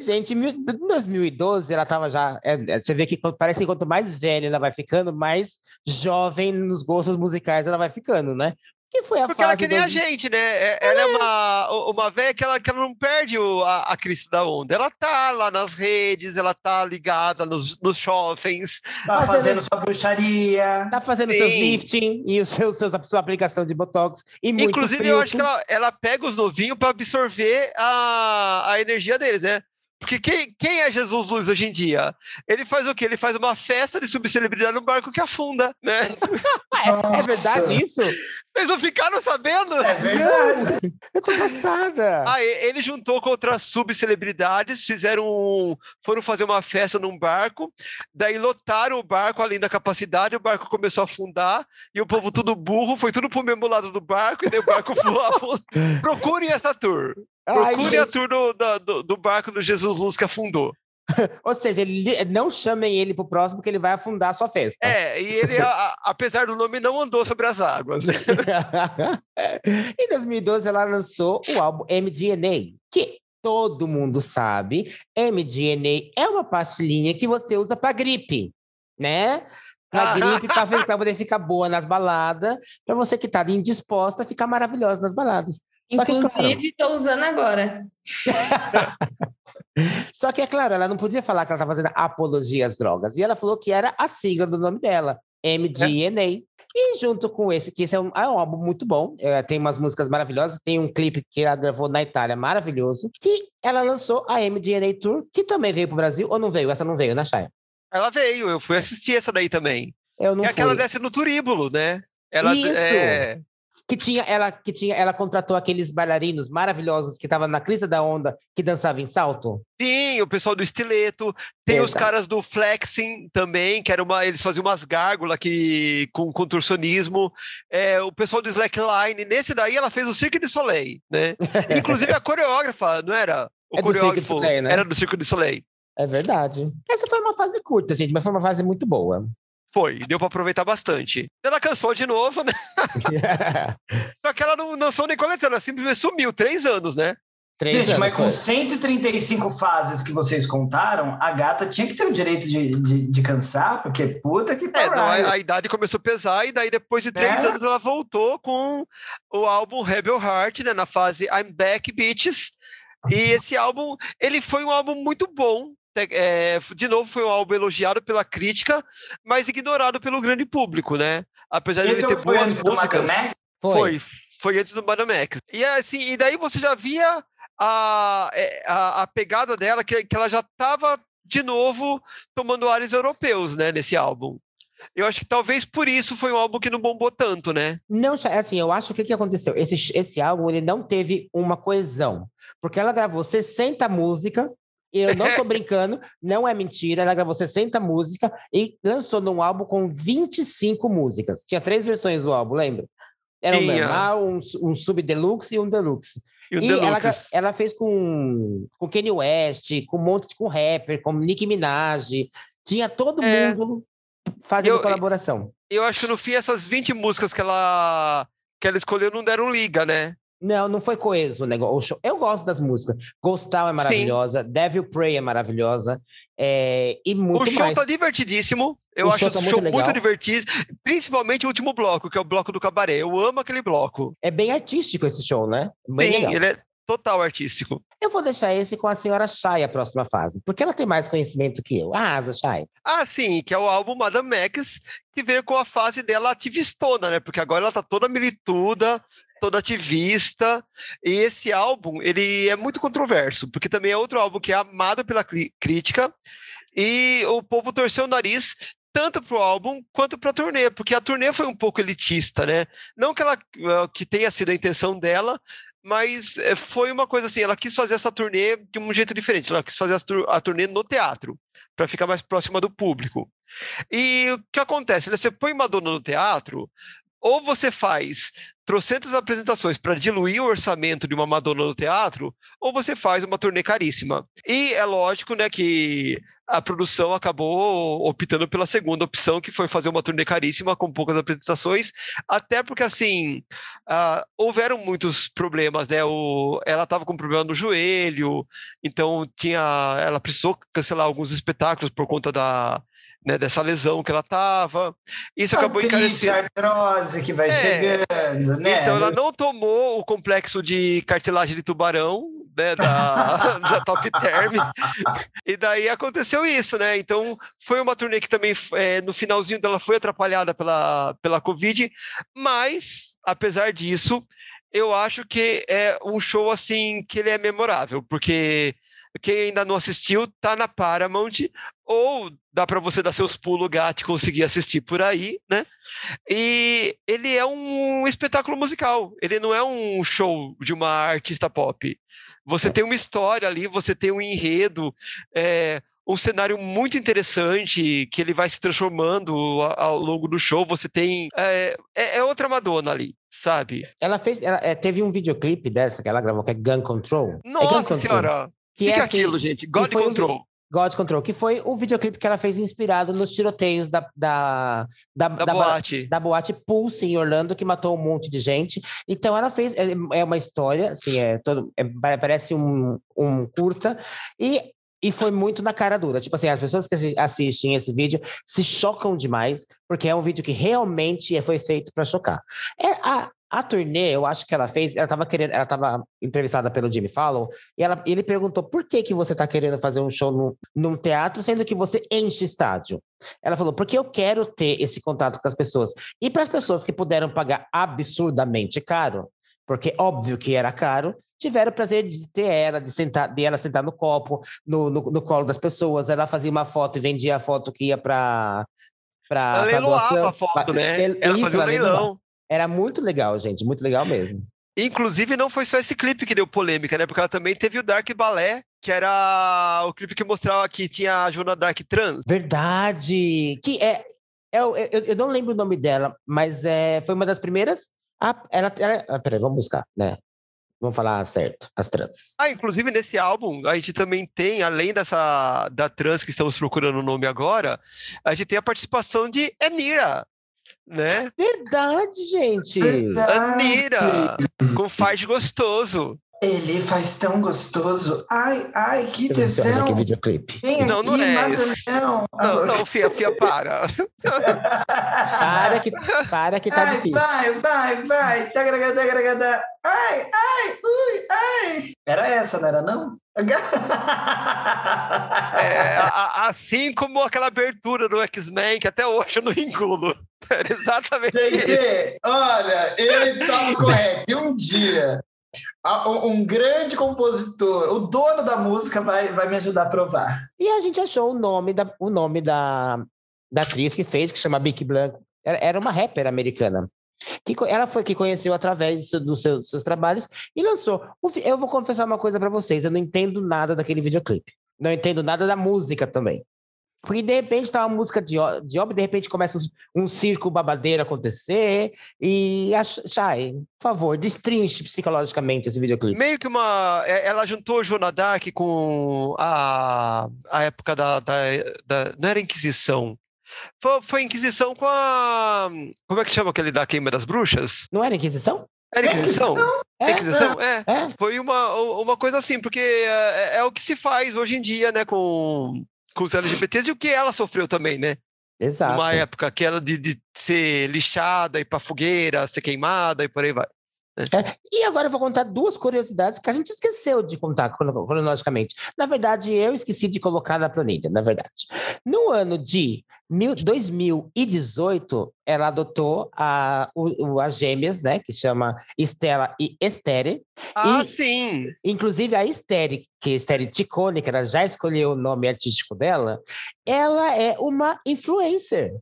Gente, em mil- em 2012 ela tava já. é, é, você vê que parece que quanto mais velha ela vai ficando, mais jovem nos gostos musicais ela vai ficando, né? Que foi a Porque ela é fase que nem a do- gente, né? É- Ela é uma, uma velha que ela, que ela não perde o, a, a crista da onda. Ela tá lá nas redes, ela tá ligada nos, nos shoppings. Tá Fazendo- fazendo sua bruxaria. Tá fazendo seus Sim. lifting e os seus, seus, a sua aplicação de botox e muito Inclusive, frio. eu acho que ela, ela pega os novinhos para absorver a, a energia deles, né? Porque quem, quem é Jesus Luz hoje em dia? Ele faz o quê? Ele faz uma festa de subcelebridade no barco que afunda, né? Ah, é, é verdade isso? Vocês não ficaram sabendo? É verdade. Não, eu tô passada. Ah, ele juntou com outras subcelebridades, fizeram um, foram fazer uma festa num barco, daí lotaram o barco além da capacidade, o barco começou a afundar e o povo tudo burro, foi tudo pro mesmo lado do barco e daí o barco afundou. Procurem essa tour. Ai, Procurem a tour do, do, do barco do Jesus Luz que afundou. ou seja, ele, não chamem ele pro próximo que ele vai afundar a sua festa. É, e ele, a- apesar do nome, não andou sobre as águas, né? em 2012, ela lançou o álbum MDNA, que todo mundo sabe, MDNA é uma pastilhinha que você usa para gripe, né? Para gripe, para poder ficar boa nas baladas, para você que tá indisposta, ficar maravilhosa nas baladas. Claro, Inclusive, estou usando agora. Só que, é claro, ela não podia falar que ela estava fazendo apologia às drogas. E ela falou que era a sigla do nome dela, MDNA. E junto com esse, que esse é um, é um álbum muito bom, é, tem umas músicas maravilhosas, tem um clipe que ela gravou na Itália maravilhoso, que ela lançou a MDNA Tour, que também veio para o Brasil, ou não veio? Essa não veio, né, Chay? Ela veio, eu fui assistir essa daí também. Eu não que é fui. aquela desce no turíbulo, né? Ela, Isso. É, Que tinha, ela, que tinha, ela contratou aqueles bailarinos maravilhosos que estavam na crista da onda, que dançavam em salto. Sim, o pessoal do estileto. Tem os Exato. caras do flexing também, que era uma, eles faziam umas gárgulas que, com contorcionismo. É, o pessoal do slackline. Nesse daí ela fez o Cirque de Soleil, né? Inclusive a coreógrafa, não era? O É do coreógrafo Soleil, né? era do Cirque de Soleil. É verdade. Essa foi uma fase curta, gente, mas foi uma fase muito boa. Foi, deu para aproveitar bastante. Ela cansou de novo, né? Só que ela não lançou nem coletando, ela simplesmente sumiu, três anos, né? Três Gente, anos mas com foi. 135 fases que vocês contaram, a gata tinha que ter o direito de, de, de cansar, porque puta que É, pariu. não, a, a idade começou a pesar, e daí depois de três É. anos ela voltou com o álbum Rebel Heart, né, na fase I'm Back Bitches. E esse álbum, ele foi um álbum muito bom. É, de novo, foi um álbum elogiado pela crítica, mas ignorado pelo grande público, né? Apesar de ele Esse ter foi boas antes do músicas. Foi. Foi, foi antes do Madame X. E assim, e daí você já via a, é, a, a pegada dela, que, que ela já estava de novo tomando ares europeus, né, nesse álbum. Eu acho que talvez por isso foi um álbum que não bombou tanto, né? Não, Chay, assim, eu acho que o que aconteceu? Esse, esse álbum ele não teve uma coesão, porque ela gravou 60 músicas, eu não tô brincando, não é mentira, ela gravou 60 músicas e lançou num álbum com 25 músicas. Tinha três versões do álbum, lembra? Era um normal, um, um sub-deluxe e um deluxe. E E ela, ela fez com, com Kanye West, com um monte de com rapper, com Nicki Minaj. Tinha todo É. mundo fazendo Eu- colaboração. Eu acho que no fim essas 20 músicas que ela, que ela escolheu não deram liga, né? Não, não foi coeso o negócio. o Eu gosto das músicas. Ghost Town é maravilhosa, Devil Pray é maravilhosa, é, e muito o show mais. tá divertidíssimo. Eu O acho show o tá show muito muito, divertido. Principalmente o último bloco, que é o bloco do cabaré. Eu amo aquele bloco. É bem artístico esse show, né? Bem Sim, legal. ele é total artístico. Eu vou deixar esse com a senhora Shai a próxima fase, porque ela tem mais conhecimento que eu. Arrasa, Shai. Ah, sim, que é o álbum Madame X, que veio com a fase dela ativistona, né? Porque agora ela tá toda milituda, toda ativista. E esse álbum, ele é muito controverso, porque também é outro álbum que é amado pela crítica e o povo torceu o nariz tanto pro álbum quanto para a turnê, porque a turnê foi um pouco elitista, né? Não que ela eh, que tenha sido a intenção dela, mas eh, foi uma coisa assim, ela quis fazer essa turnê de um jeito diferente, ela quis fazer a turnê no teatro, para ficar mais próxima do público. E o que acontece? né? Você põe Madonna no teatro, ou você faz trocentas apresentações para diluir o orçamento de uma Madonna no teatro, ou você faz uma turnê caríssima. E é lógico né, que a produção acabou optando pela segunda opção, que foi fazer uma turnê caríssima com poucas apresentações, até porque assim ah, houveram muitos problemas, né? O, ela estava com problema no joelho, então tinha, ela precisou cancelar alguns espetáculos por conta da né, dessa lesão que ela tava. Isso acabou Artrite, encarecendo. artrose que vai É. chegando, né? Então ela não tomou o complexo de cartilagem de tubarão, né, da, da Top Term. E daí aconteceu isso, né? Então foi uma turnê que também é, no finalzinho dela foi atrapalhada pela, pela Covid, mas apesar disso, eu acho que é um show assim que ele é memorável, porque quem ainda não assistiu tá na Paramount ou dá para você dar seus pulos gato e conseguir assistir por aí, né? E ele é um espetáculo musical, ele não é um show de uma artista pop. Você tem uma história ali, você tem um enredo, é, um cenário muito interessante que ele vai se transformando ao, longo do show. Você tem. É, é, é outra Madonna ali, sabe? Ela fez. Ela, é, teve um videoclipe dessa que ela gravou, que é Gun Control. é Gun Nossa Control, senhora! O que, que é assim, aquilo, gente? God foi um- Control. God Control, que foi o videoclipe que ela fez inspirado nos tiroteios da, da, da, Da da ba- boate. da boate Pulse em Orlando, que matou um monte de gente. Então ela fez, é, é uma história, assim, é todo, é, pa- parece um, um curta, e, e foi muito na cara dura. Tipo assim, as pessoas que assi- assistem esse vídeo se chocam demais, porque é um vídeo que realmente foi feito para chocar. É, a, a turnê, eu acho que ela fez, ela estava querendo, ela estava entrevistada pelo Jimmy Fallon, e ela, ele perguntou por que, que você está querendo fazer um show num, num teatro, sendo que você enche estádio. Ela falou, porque eu quero ter esse contato com as pessoas. E para as pessoas que puderam pagar absurdamente caro, porque óbvio que era caro, tiveram o prazer de ter ela, de, sentar, de ela sentar no copo, no, no, no colo das pessoas. Ela fazia uma foto e vendia a foto que ia para para Ela leiloava a foto, Pra- né? ele- Ela isso, fazia um leilão. Era muito legal, gente, muito legal mesmo. Inclusive, não foi só esse clipe que deu polêmica, né? Porque ela também teve o Dark Ballet, que era o clipe que mostrava que tinha a Joana Dark trans. Verdade! Que é. é o- eu, eu não lembro o nome dela, mas é, foi uma das primeiras. a- ela, ela, ah, peraí, vamos buscar, né? Vamos falar certo, as trans. Ah, inclusive nesse álbum, a gente também tem, além dessa da trans que estamos procurando o nome agora, a gente tem a participação de Anira, né? Verdade, gente! Verdade. Anira, com faz gostoso. Ele faz tão gostoso. Ai, ai, que tesão. videoclipe. Vem Não, não é mata esse. não. Não, não, Fia, Fia, para. Para que, para que tá ai, difícil. vai, vai, vai. Tagaragada. Ai, ai, ui, ai. Era essa, não era não? É, assim como aquela abertura do X-Men, que até hoje eu não engulo. Era exatamente isso. Olha, eu estava correto. E um dia, um grande compositor, o dono da música, vai, vai me ajudar a provar. E a gente achou o nome da, o nome da, da atriz que fez, que chama Bic Blanco. Era, uma rapper americana. Que, ela foi que conheceu através do seu- dos seus, trabalhos e lançou. Eu vou confessar uma coisa pra vocês: eu não entendo nada daquele videoclipe. Não entendo nada da música também. Porque de repente tá uma música de, de obra, de repente começa um, um circo babadeiro acontecer. E, a Sh- Shai, por favor, destrinche psicologicamente esse videoclipe. Meio que uma. é, Ela juntou Joana Dark com a, a época da, da, da- Não era Inquisição. Foi, foi Inquisição com a. Como é que chama aquele da Queima das Bruxas? Não era Inquisição? Era Inquisição? É, Inquisição? É. é. Foi uma, uma coisa assim, porque é, é o que se faz hoje em dia, né, com, com os LGBTs e o que ela sofreu também, né? Exato. Uma época que ela de, de ser lixada, ir pra fogueira, ser queimada e por aí vai. É, e agora eu vou contar duas curiosidades que a gente esqueceu de contar crono- cronologicamente. Na verdade, eu esqueci de colocar na planilha, na verdade. No ano de mil- 2018, ela adotou a, o- as gêmeas, né? Que chama Estela e Estere. Ah, E- sim! Inclusive, a Estere, que é Estere Ticone, que ela já escolheu o nome artístico dela, ela é uma influencer.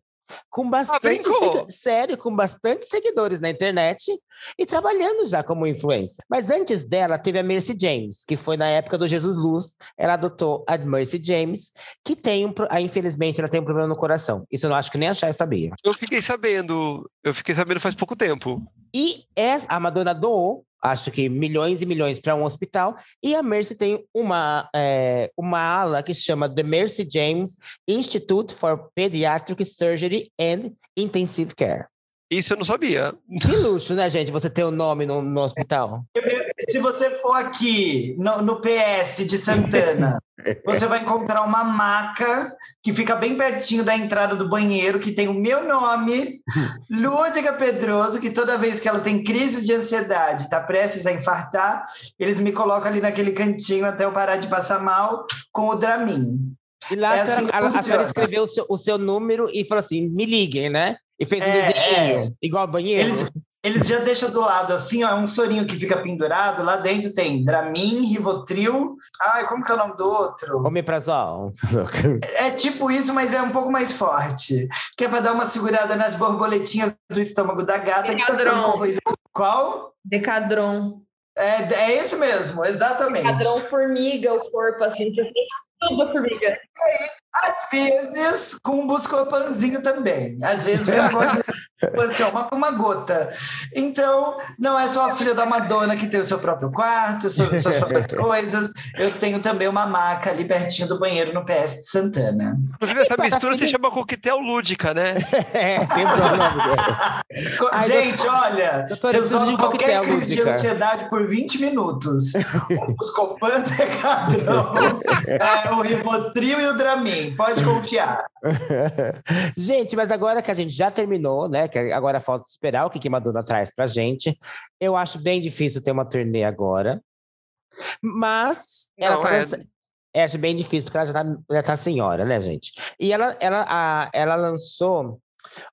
Com bastante brincou? segui- sério, com bastante seguidores na internet e trabalhando já como influencer. Mas antes dela, teve a Mercy James, que foi na época do Jesus Luz. Ela adotou a Mercy James, que tem um. ah, infelizmente, ela tem um problema no coração. Isso eu não acho que nem a Chay sabia. Eu fiquei sabendo, eu fiquei sabendo faz pouco tempo. E essa, a Madonna doou, acho que milhões e milhões para um hospital, e a Mercy tem uma, é, uma ala que chama The Mercy James Institute for Pediatric Surgery and Intensive Care. Isso eu não sabia. Que luxo, né, gente? Você ter o nome no, no hospital. Se você for aqui no, no PS de Santana, você vai encontrar uma maca que fica bem pertinho da entrada do banheiro, que tem o meu nome, Lúdica Pedroso, que toda vez que ela tem crise de ansiedade, tá prestes a infartar, eles me colocam ali naquele cantinho até eu parar de passar mal com o Dramin. E lá É a, senhora, assim a- a senhora escreveu o seu, o seu número e falou assim: me liguem, né? E fez um É, desenho, igual banheiro. Eles, eles já deixam do lado assim, ó, é um sorinho que fica pendurado, lá dentro tem Dramin, Rivotril, ai, como que é o nome do outro? Omeprazol. É tipo isso, mas é um pouco mais forte. Que é pra dar uma segurada nas borboletinhas do estômago da gata que tá tão Decadron. Qual? Decadron. É, é esse mesmo, exatamente. Decadron formiga o corpo, assim. Você sente tudo formiga. Vezes, com um buscopanzinho também. Às vezes, vem agora, assim, ó, uma, uma gota. Então, não é só a filha da Madonna que tem o seu próprio quarto, suas, suas próprias coisas. Eu tenho também uma maca ali pertinho do banheiro no PS de Santana. Inclusive, essa Epa, mistura se chama coquetel lúdica, né? é. Co- Ai, Gente, olha, um qualquer crise de ansiedade por 20 minutos. O Buscopan, Decadrão, é, o Rivotril e o Dramin. Pode confiar. gente, mas agora que a gente já terminou, né? Que agora falta esperar o que, que Madonna traz pra gente. Eu acho bem difícil ter uma turnê agora. Mas ela Não, tá é- lança- é, acho bem difícil, porque ela já tá, já tá senhora, né, gente? E ela, ela, a- ela lançou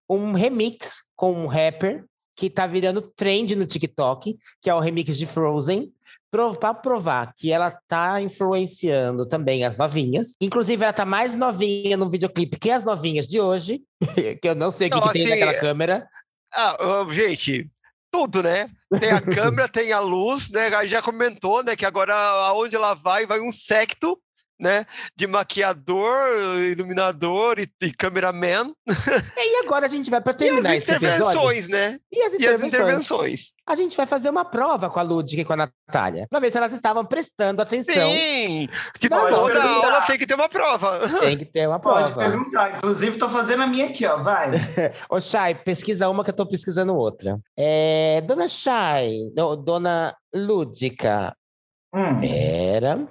um remix com um rapper que tá virando trend no TikTok, que é o remix de Frozen, para provar que ela tá influenciando também as novinhas. Inclusive, ela tá mais novinha no videoclipe que as novinhas de hoje, que eu não sei o que, que tem assim, naquela câmera. Ah, gente, tudo, né? Tem a câmera, tem a luz, né? Já comentou, né? Que agora aonde ela vai, vai um secto, né? De maquiador, iluminador e, e cameraman. E agora a gente vai para E terminar as esse episódio. intervenções, né? E as E as intervenções. intervenções. A gente vai fazer uma prova com a Ludwig e com a Natália, para ver se elas estavam prestando atenção. Sim! Que pode toda perguntar. aula tem que ter uma prova. Tem que ter uma Pode prova. perguntar. Inclusive, estou fazendo a minha aqui, ó. Vai. Ô, Chay, pesquisa uma que eu tô pesquisando outra. É, dona Chay, do- dona Lúdica, Hum. era.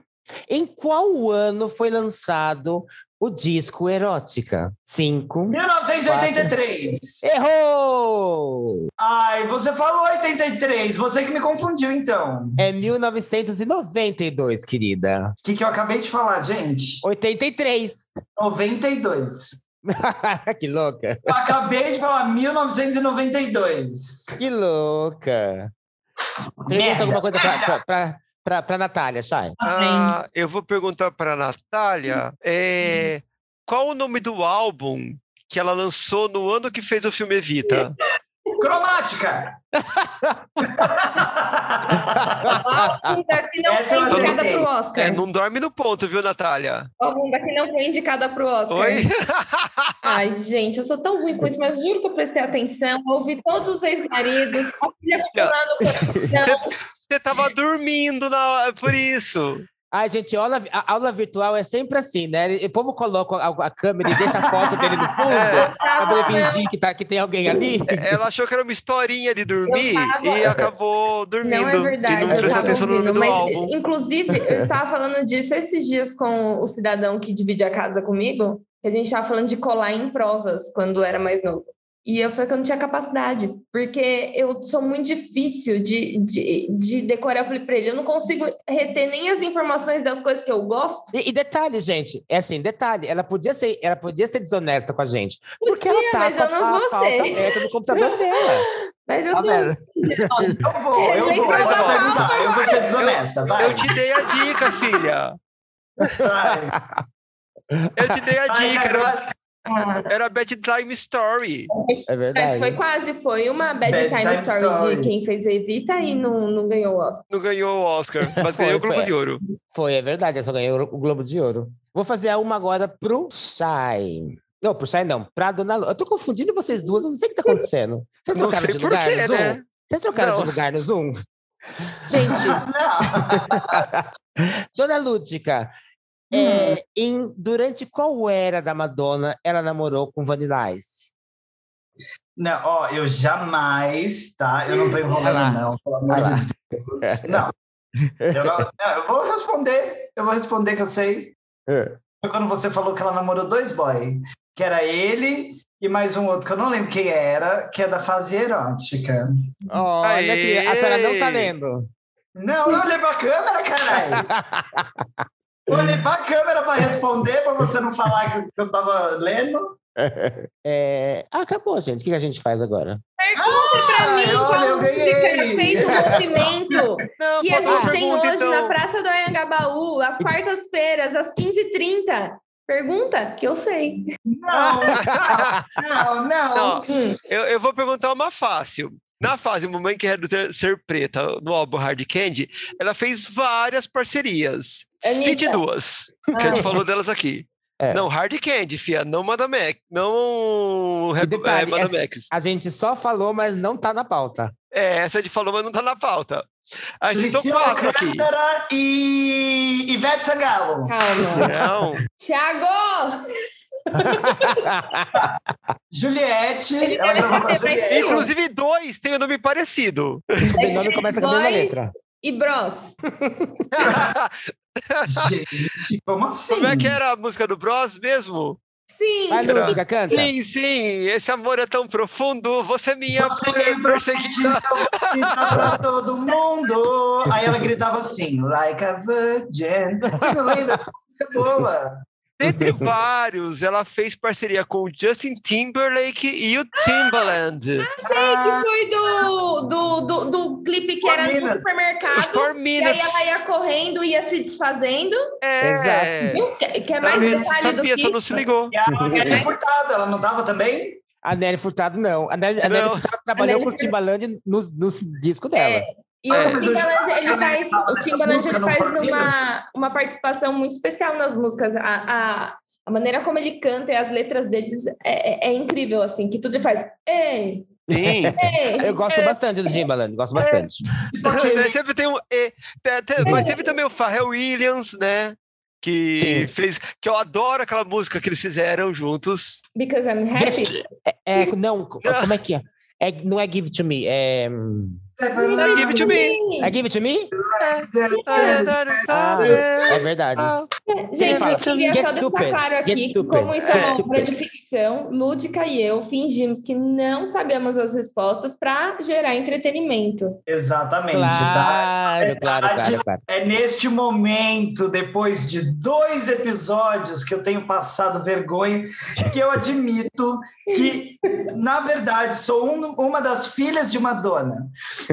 Em qual ano foi lançado o disco Erótica? Cinco. 1983. Errou! Ai, você falou 83. Você que me confundiu, então. É 1992, querida. O que, que eu acabei de falar, gente? 83. 92. que louca. Eu acabei de falar 1992. Que louca. Pergunta alguma coisa pra, pra, pra, pra, pra Natália, Chay. Ah, eu vou perguntar para a Natália é, qual o nome do álbum que ela lançou no ano que fez o filme Evita? Cromática! Daqui não Essa foi indicada pro Oscar. É, não dorme no ponto, viu, Natália? Algum daqui não foi indicada pro Oscar. Oi? Ai, gente, eu sou tão ruim com isso, mas juro que eu prestei atenção, ouvi todos os ex-maridos, a filha coração. Você tava dormindo na, por isso. Ai, gente, aula, a aula virtual é sempre assim, né? O povo coloca a, a câmera e deixa a foto dele no fundo É. pra poder fingir que, tá, que tem alguém ali. Ela achou que era uma historinha de dormir e acabou dormindo. Não é verdade, E não atenção no nome ouvindo, do mas álbum. inclusive eu estava falando disso esses dias com o cidadão que divide a casa comigo, que a gente estava falando de colar em provas quando era mais novo. E eu falei que eu não tinha capacidade, porque eu sou muito difícil de, de, de decorar. Eu falei para ele, eu não consigo reter nem as informações das coisas que eu gosto. E, e detalhe, gente, é assim, detalhe, ela podia ser, ela podia ser desonesta com a gente. Porque ela tá Mas com eu não a vou pauta ser. no computador dela. Mas eu Tá sou. Eu vou, eu vou. Mas, Pode ó, perguntar. Eu vou ser desonesta. Vai. Eu te dei a dica, filha. vai. Eu te dei a dica. Ah, era Bedtime Story. É mas verdade. foi quase, foi uma bad, Bad time, time story, story. de quem fez Evita e não, não ganhou o Oscar. Não ganhou o Oscar, mas Foi, ganhou o Globo foi. de Ouro. Foi, é verdade, ela só ganhou o Globo de Ouro. Vou fazer uma agora pro Shai. Não, pro Shai não, pra Dona Lu. Eu tô confundindo vocês duas, eu não sei o que tá acontecendo. Vocês Não trocaram sei de por lugar quê, no Zoom? né? Vocês trocaram Não. de lugar no Zoom? Gente. Dona Lúdica, é, em- durante qual era da Madonna ela namorou com Vanilla Ice? Não, ó, eu jamais, tá? Eu não tô enrolando, não, pelo amor de Deus. Não. Eu, não, não, eu vou responder, eu vou responder que eu sei. É. Foi quando você falou que ela namorou dois boy, que era ele e mais um outro que eu não lembro quem era, que é da fase erótica. Olha aqui, a senhora não tá lendo. Não, eu olhei pra câmera, caralho. Eu olhei pra câmera pra responder, pra você não falar que eu tava lendo. É, ah, acabou, gente. O que a gente faz agora? Pergunta pra mim olha, qual eu música ganhei. fez o movimento Não, que a gente tem pergunta, hoje então. na Praça do Anhangabaú, às quartas-feiras, às 15h30. Pergunta que eu sei. Não, não, não. Não, eu, eu vou perguntar uma fácil. Na fase Mamãe Quer Ser Preta, no álbum Hard Candy, ela fez várias parcerias. Anitta. Cite duas, que a gente Ah. falou delas aqui. É. Não, Hard Candy, fia, não Madame X, não E é, detalhe, Madame essa- X. A gente só falou, mas não tá na pauta. É, essa de falou, mas não tá na pauta. Aí citou Priscila quatro aqui. E Ivete Sangalo. Calma. Não, Tiago! Juliette, ela gravou com a Juliette. inclusive dois têm o nome parecido. O sobrenome começa com a mesma letra. E Bros. Gente, como assim? Como é que era a música do Bros mesmo? Sim. Vai? Lúdica, canta. Sim, sim, esse amor é tão profundo, você é minha Você lembra perseguida. tá pra todo mundo. Aí ela gritava assim, like a virgin. Você não lembra? Isso é boa. Dentre vários, ela fez parceria com o Justin Timberlake e o Timbaland. Sei que foi do, do, do, do clipe que Four era no Minutes. Supermercado. Four E aí ela ia correndo, ia se desfazendo. É. Exato. Viu? Quer, quer Ela mais detalhe do sabia, que só não se ligou. E a Nelly Furtado, ela não tava também? A Nelly Furtado, não. A Nelly, a Nelly Não. Furtado trabalhou Nelly com o Timbaland nos, nos discos dela. É. E Nossa, o eu Timbaland, ele faz, o Timbaland ele faz uma, uma participação muito especial nas músicas. A, a, a maneira como ele canta e as letras deles é, é, é incrível, assim, que tudo ele faz. Ei, Sim. Eu gosto bastante do Timbaland, gosto bastante. Sempre tem um E. Tem- tem- Mas teve também o Pharrell Williams, né? Que Sim. fez. Que eu adoro aquela música que eles fizeram juntos. Because I'm happy. É, não, como é que é? é? Não é Give To Me, é... Give It To Me. I Give It To Me? Ah, Ah, é verdade. Gente, fala, eu queria "Get só deixar stupid, claro get aqui que como isso é uma obra stupid." de ficção, Lúdica e eu fingimos que não sabemos as respostas para gerar entretenimento. Exatamente, tá? Claro, claro, claro, claro. É neste momento, depois de dois episódios que eu tenho passado vergonha, que eu admito que, na verdade, sou um- uma das filhas de Madonna.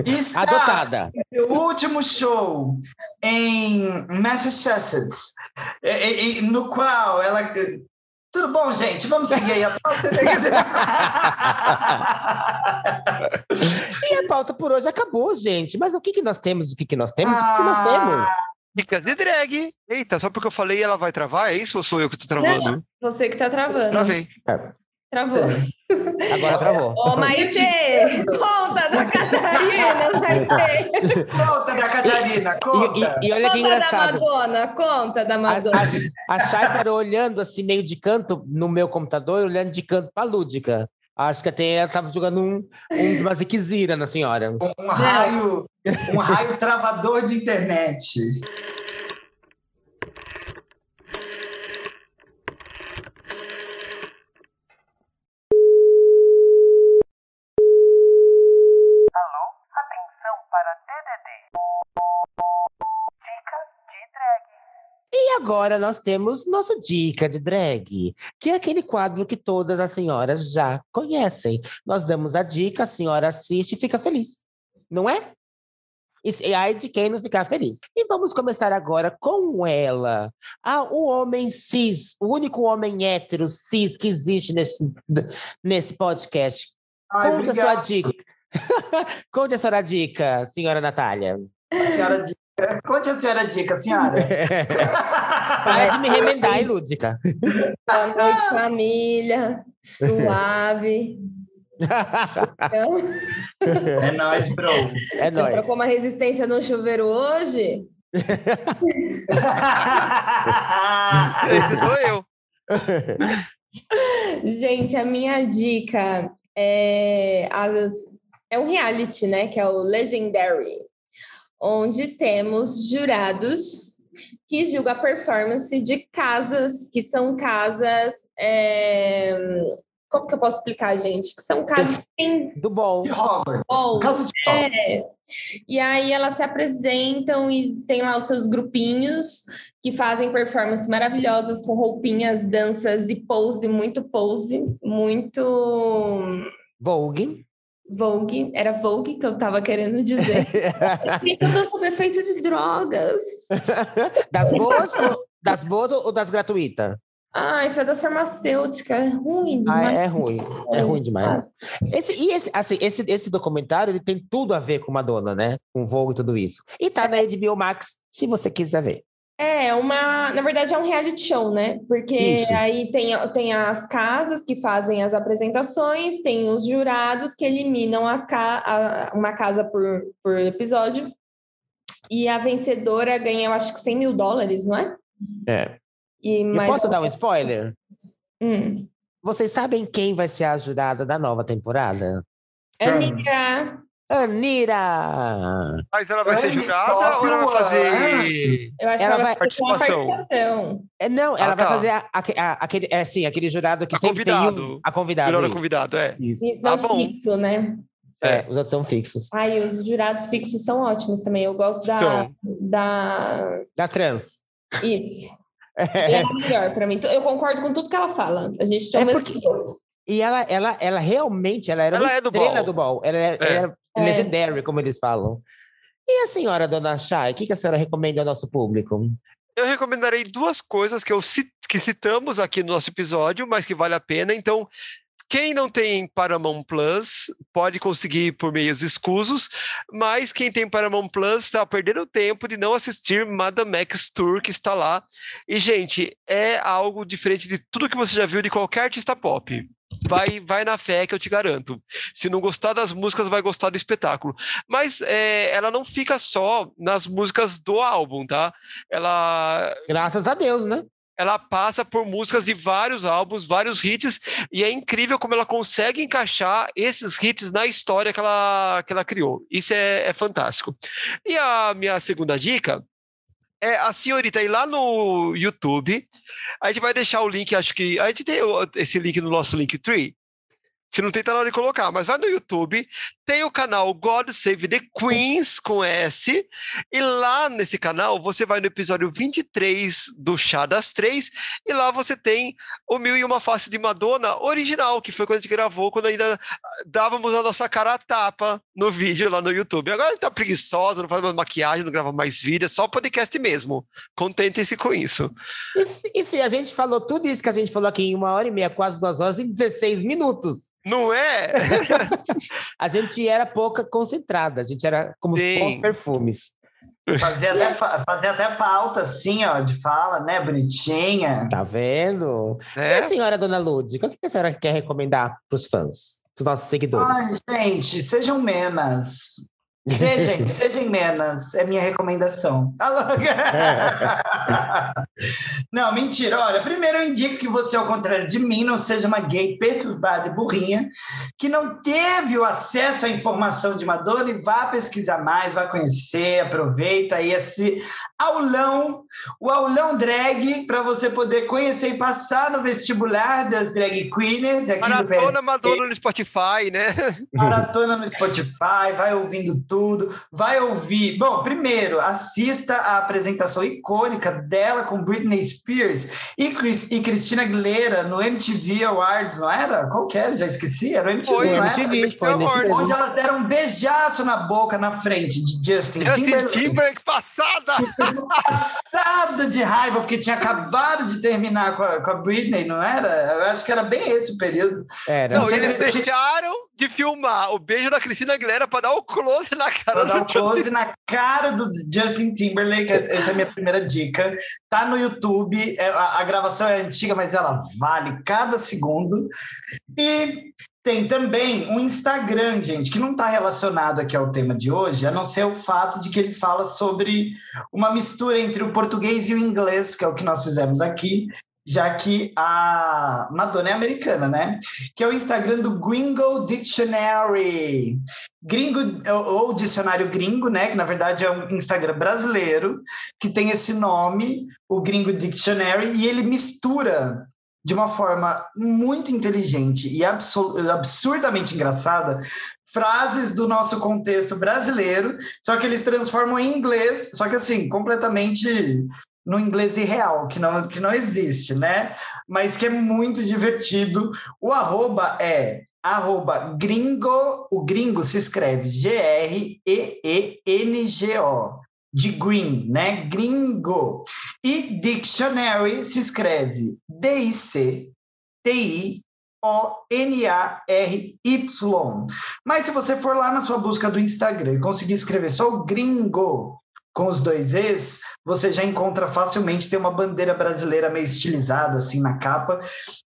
E está Adotada. no último show em Massachusetts, e- e- e no qual ela. Tudo bom, gente? Vamos seguir aí a pauta. E a pauta por hoje acabou, gente. Mas o que, que nós temos? O que, que nós temos? O que, que nós Ah, temos? Dicas de drag. Eita, só porque eu falei ela vai travar? É isso ou sou eu que tô travando? Você que tá travando. Travei. Travou. Agora travou. Ô, Maitê, conta da Catarina, Maitê. Conta da Catarina, E, conta. e- e olha que Conta da engraçado. Madonna, conta da A, Madonna. a, a Chay parou olhando assim, meio de canto no meu computador, olhando de canto pra Lúdica. Acho que até ela tava jogando um, um de Maziquizira na senhora. Um raio, um raio travador de internet. E agora nós temos nosso Dica de Drag, que é aquele quadro que todas as senhoras já conhecem. Nós damos a dica, a senhora assiste e fica feliz. Não é? E ai de quem não ficar feliz. E vamos começar agora com ela. Ah, o homem cis, o único homem hétero cis que existe nesse, nesse podcast. Ai, Conte a sua dica. Conte a sua dica, senhora Natália. senhora dica. Conte a senhora dica, senhora. Para de me remendar, hein, Lúdica. Boa noite, família. Suave. Então, É nóis, bro. É você nóis. trocou uma resistência no chuveiro hoje? Esse sou eu. Gente, a minha dica é, as, é um reality, né? Que é o Legendary, onde temos jurados que julgam a performance de casas que são casas. É, como que eu posso explicar, gente? Que são casas que têm Do bom. De Hogwarts. Bom, Casas de Hogwarts. É. E aí elas se apresentam e tem lá os seus grupinhos que fazem performances maravilhosas com roupinhas, danças e pose, muito pose, muito Vogue. Vogue. Era Vogue que eu tava querendo dizer. e tudo sobre efeito de drogas. das boas, ou, das boas ou das gratuitas? Ai, foi das farmacêuticas. É ruim Ah, demais. é ruim. É ruim demais. Esse, e esse, assim, esse, esse documentário ele tem tudo a ver com Madonna, né? Com Vogue e tudo isso. E tá na HBO Max, se você quiser ver. É, uma. Na verdade, é um reality show, né? Porque Isso. aí tem, tem as casas que fazem as apresentações, tem os jurados que eliminam as ca a- uma casa por, por episódio. E a vencedora ganha, eu acho que 100 mil dólares, não é? É. E Eu mais posso dar um spoiler? Hum. Vocês sabem quem vai ser a jurada da nova temporada? Anira, Anira! Mas ela vai ser julgada ou ela vai fazer. eu acho Ela que ela vai- vai Participação. participação. É, não, ela Ah, vai tá. fazer a- a- a- aquele, é, sim, aquele jurado que A sempre tem convidado. um, a convidada. Melhor convidado, é. Isso. Isso Ah, bom. fixo, né? É, os outros são fixos. Ai, os jurados fixos são ótimos também. Eu gosto da. Então. da... Da trans. Isso. É a melhor pra mim. Eu concordo com tudo que ela fala. A gente tem É o mesmo porque- gosto. E ela, ela, ela realmente, ela era Ela uma é do estrela ball. do ball. Ela era, É. era É. legendary, como eles falam. E a senhora, dona Chay, o que, que a senhora recomenda ao nosso público? Eu recomendarei duas coisas que, eu, que citamos aqui no nosso episódio, mas que vale a pena. Então, quem não tem Paramount Plus pode conseguir por meios escusos, mas quem tem Paramount Plus está perdendo tempo de não assistir Madame X Tour, que está lá. E, gente, é algo diferente de tudo que você já viu de qualquer artista pop. Vai, vai na fé que eu te garanto. Se não gostar das músicas, vai gostar do espetáculo. Mas é, ela não fica só nas músicas do álbum, tá? Ela Graças a Deus, né? Ela passa por músicas de vários álbuns, vários hits, e é incrível como ela consegue encaixar esses hits na história que ela, que ela criou. Isso é, é fantástico. E a minha segunda dica é a senhorita ir lá no YouTube. A gente vai deixar o link, acho que. A gente tem esse link no nosso Linktree. Se não tem, tá na hora de colocar, mas vai no YouTube, tem o canal God Save the Queens com S, e lá nesse canal você vai no episódio 23 do Chá das Três, e lá você tem o Mil e Uma Face de Madonna original, que foi quando a gente gravou, quando ainda dávamos a nossa cara a tapa no vídeo lá no YouTube. Agora gente tá preguiçosa, não faz mais maquiagem, não grava mais vídeo, é só podcast mesmo. Contentem-se com isso. E, Enfim, a gente falou tudo isso que a gente falou aqui em uma hora e meia, quase duas horas, em 16 minutos. Não é? A gente era pouca concentrada, a gente era como os Sim. bons perfumes. Fazia até, fa- fazia até pauta, assim, ó, de fala, né? Bonitinha. Tá vendo? E a é? senhora, dona Lúdica, o que a senhora quer recomendar para os fãs, para os nossos seguidores? Ai, gente, sejam menos. Sejam, sejam menos, é minha recomendação. Alô? Não, mentira. Olha, primeiro eu indico que você, ao contrário de mim, não seja uma gay perturbada e burrinha, que não teve o acesso à informação de Madonna e vá pesquisar mais, vá conhecer, aproveita aí esse aulão, o aulão drag, para você poder conhecer e passar no vestibular das drag queens aqui Maratona Madonna no Spotify, né? Maratona no Spotify, vai ouvindo tudo, vai ouvir. Bom, primeiro, assista a apresentação icônica dela com Britney Spears e, Chris, e Christina Aguilera no MTV Awards, não era? Qual que era? Já esqueci, era o MTV, Foi, não era? MTV, foi nesse Awards. Onde elas deram um beijaço na boca na frente de Justin Justin Timberlake. Timberlake passada! Passada de raiva, porque tinha acabado de terminar com a, com a Britney, não era? Eu acho que era bem esse o período. Era. Não, Não eles se- deixaram de filmar o beijo da Cristina Aguilera para dar o close na cara Pra dar um do Justin close na cara do Justin Timberlake, essa essa é a minha primeira dica. Tá no YouTube, é, a, a gravação é antiga, mas ela vale cada segundo. E tem também um Instagram, gente, que não está relacionado aqui ao tema de hoje, a não ser o fato de que ele fala sobre uma mistura entre o português e o inglês, que é o que nós fizemos aqui. Já que a Madonna é americana, né? Que é o Instagram do Gringo Dictionary. Gringo, ou, dicionário gringo, né? Que na verdade é um Instagram brasileiro, que tem esse nome, o Gringo Dictionary, e ele mistura de uma forma muito inteligente e absurdamente engraçada frases do nosso contexto brasileiro, só que eles transformam em inglês, só que assim, completamente no inglês irreal, que não, que não existe, né? Mas que é muito divertido. O arroba é arroba gringo, o gringo se escreve G-R-E-E-N-G-O, de green, né? Gringo. E dictionary se escreve D-I-C-T-I O-N-A-R-Y. Mas se você for lá na sua busca do Instagram e conseguir escrever só o gringo, com os dois Es, você já encontra facilmente, tem uma bandeira brasileira meio estilizada assim na capa,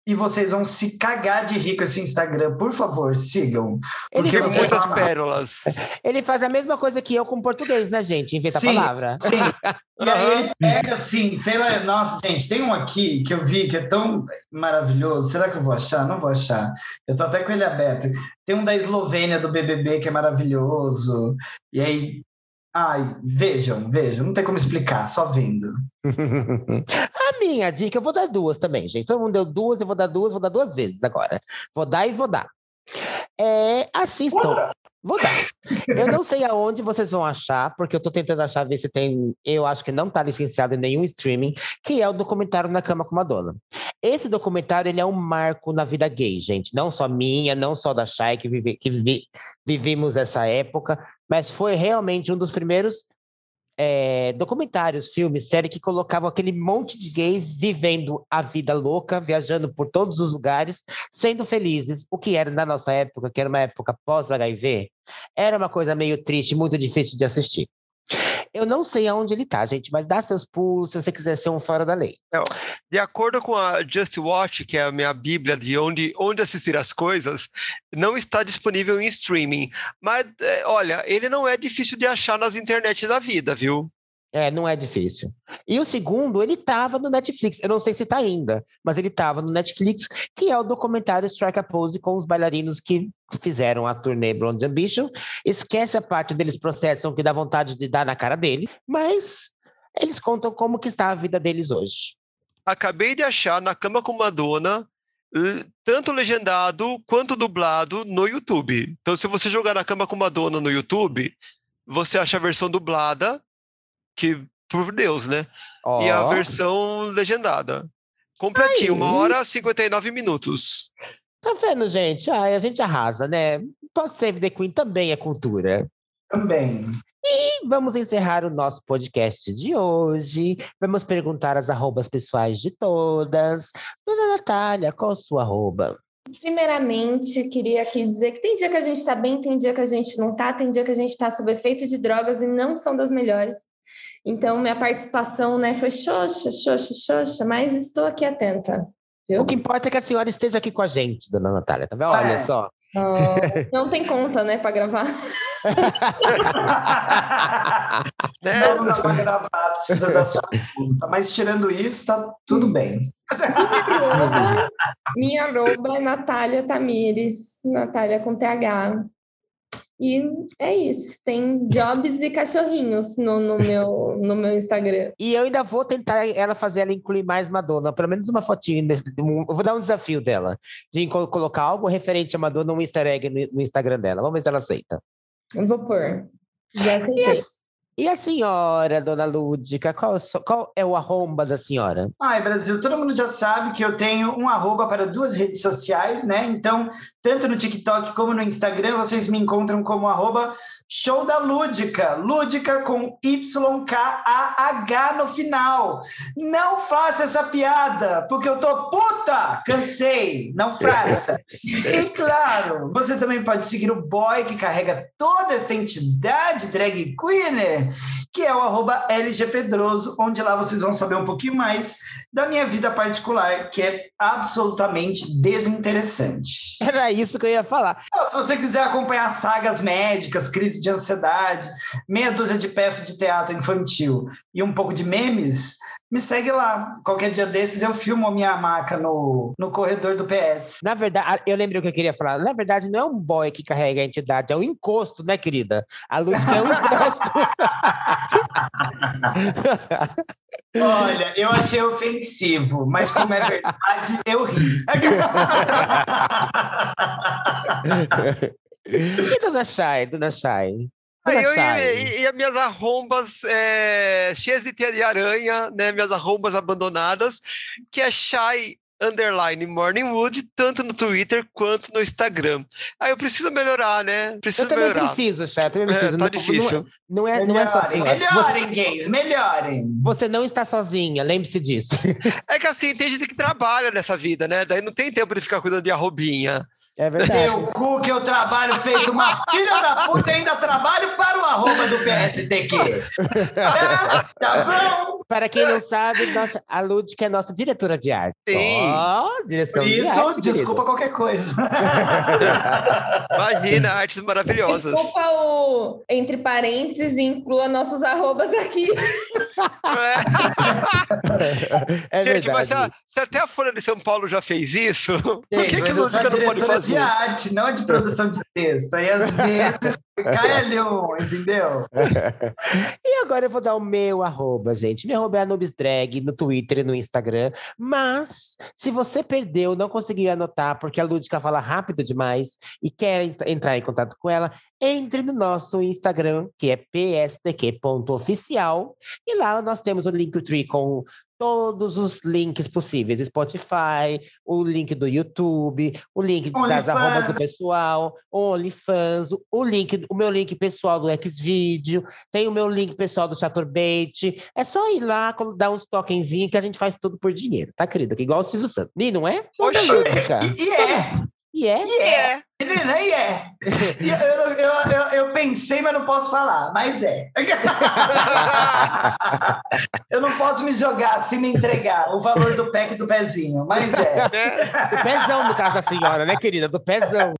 e vocês vão se cagar de rico esse Instagram, por favor, sigam. Ele Porque faz muitas pérolas. Ele faz a mesma coisa que eu com português, né, gente? Inventa a Sim, palavra. Sim. E aí ele pega assim, sei lá, nossa, gente, tem um aqui que eu vi que é tão maravilhoso. Será que eu vou achar? Não vou achar. Eu tô até com ele aberto. Tem um da Eslovênia do BBB que é maravilhoso. E aí, ai, vejam, vejam, não tem como explicar, só vendo. a minha dica, eu vou dar duas também, gente. Todo mundo deu duas, eu vou dar duas, vou dar duas vezes agora. Vou dar e vou dar. É, assistam. Vou dar. Eu não sei aonde vocês vão achar, porque eu tô tentando achar, ver se tem. Eu acho que não tá licenciado em nenhum streaming, que é o documentário Na Cama com Madonna. Esse documentário ele é um marco na vida gay, gente. Não só minha, não só da Shai, que, vive, que vive- essa época, mas foi realmente um dos primeiros é, documentários, filmes, série que colocavam aquele monte de gays vivendo a vida louca, viajando por todos os lugares, sendo felizes. O que era na nossa época, que era uma época pós-HIV, era uma coisa meio triste, muito difícil de assistir. Eu não sei aonde ele tá, gente, mas dá seus pulos se você quiser ser um fora da lei. De acordo com a Just Watch, que é a minha bíblia de onde, onde assistir as coisas, não está disponível em streaming. Mas, é, olha, ele não é difícil de achar nas internets da vida, viu? É, não é difícil. E o segundo, ele tava no Netflix. Eu não sei se tá ainda, mas ele tava no Netflix, que é o documentário Strike a Pose com os bailarinos que fizeram a turnê Blonde Ambition. Esquece a parte deles processam que dá vontade de dar na cara dele, mas eles contam como que está a vida deles hoje. Acabei de achar na cama com Madonna, tanto legendado quanto dublado no YouTube. Então, se você jogar na cama com Madonna no YouTube, você acha a versão dublada, que, por Deus, né? E a versão legendada. Completinho, uma Aí. hora e 59 minutos. Tá vendo, gente? Ai, a gente arrasa, né? Pode ser The Queen também é cultura. Também. E vamos encerrar o nosso podcast de hoje. Vamos perguntar as arrobas pessoais de todas. Dona Natália, qual a sua arroba? Primeiramente, queria aqui dizer que tem dia que a gente tá bem, tem dia que a gente não tá, tem dia que a gente tá sob efeito de drogas e não são das melhores. Então, minha participação, né, foi xoxa, xoxa, xoxa, mas estou aqui atenta. Viu? O que importa é que a senhora esteja aqui com a gente, dona Natália, tá vendo? Olha É. só. Ah, não tem conta, né, para gravar. Senão não dá pra gravar, precisa da sua conta. Mas tirando isso, tá tudo bem. Minha arroba é Natália Tamires, Natália com TH. E é isso, tem jobs e cachorrinhos no, no, meu, no meu Instagram. E eu ainda vou tentar ela fazer ela incluir mais Madonna, pelo menos uma um- Eu vou dar um desafio dela, de co- colocar algo referente a Madonna, um easter egg no, no Instagram dela. Vamos ver se ela aceita. Eu vou pôr. Já aceitei. E a senhora, dona Lúdica, qual, é qual é o arromba da senhora? Ai, Brasil, todo mundo já sabe que eu tenho um arroba para duas redes sociais, né? Então, tanto no TikTok como no Instagram, vocês me encontram como arroba show da Lúdica. Lúdica com YKAH no final. Não faça essa piada, porque eu tô puta! Cansei, não faça. E claro, você também pode seguir o boy que carrega toda esta entidade drag queen, que é o arroba LGPedroso, onde lá vocês vão saber um pouquinho mais da minha vida particular, que é absolutamente desinteressante. Era isso que eu ia falar. Ah, Se você quiser acompanhar sagas médicas, crise de ansiedade, meia dúzia de peças de teatro infantil e um pouco de memes, me segue lá. Qualquer dia desses eu filmo a minha maca no, no corredor do PS. Na verdade, eu lembrei o que eu queria falar. Na verdade, não é um boy que carrega a entidade, é um encosto, né, querida? A luz é um encosto. Olha, eu achei ofensivo, mas como é verdade, eu ri. e Dona Chay, Dona Chay? Dona eu, e, e, as minhas arrombas é, cheias de teia de aranha, né? Minhas arrombas abandonadas, que é Shy underline Morningwood, tanto no Twitter quanto no Instagram. Aí eu preciso melhorar, né? Preciso eu também melhorar. preciso, chat. Eu preciso. É, tá não, difícil. Não, é, não é, não é assim. Melhorem, você, gays, melhorem. Você não está sozinha, lembre-se disso. É que assim, tem gente que trabalha nessa vida, né? Daí não tem tempo de ficar cuidando de arrobinha. É verdade. Meu cu que eu trabalho feito uma filha da puta e ainda trabalho para o arroba do PSTQ. É, tá bom? Para quem não sabe, nossa, a Lud que é nossa diretora de arte. Sim. Oh, direção Por isso, de arte, desculpa qualquer coisa. Imagina, artes maravilhosas. Desculpa o entre parênteses e inclua nossos arrobas aqui. É, é Gente, verdade. mas se, até a Folha de São Paulo já fez isso, por Gente, que, que a Lúdica não pode fazer? De arte, não de produção de texto. Aí às vezes cai ali um, entendeu? e agora eu vou dar o meu arroba, gente. Meu arroba é Anubis Drag no Twitter e no Instagram. Mas, se você perdeu, não conseguiu anotar, porque a Lúdica fala rápido demais e quer entrar em contato com ela, entre no nosso Instagram, que é pstq.oficial, e lá nós temos o Linktree com todos os links possíveis: Spotify, o link do YouTube, o link das arrobas do pessoal, OnlyFans, o link, o meu link pessoal do Xvideo, tem o meu link pessoal do Chaturbate. É só ir lá, dar uns tokenzinhos que a gente faz tudo por dinheiro, tá, querida? Que igual o Silvio Santos. E não é? Poxa, e, e é. E é? E é. Menina, e é. E eu, eu, eu, eu, pensei, mas não posso falar. Mas é. eu não posso me jogar, se me entregar o valor do pack do pezinho, mas é. Do pezão, no caso da senhora, né, querida? Do pezão.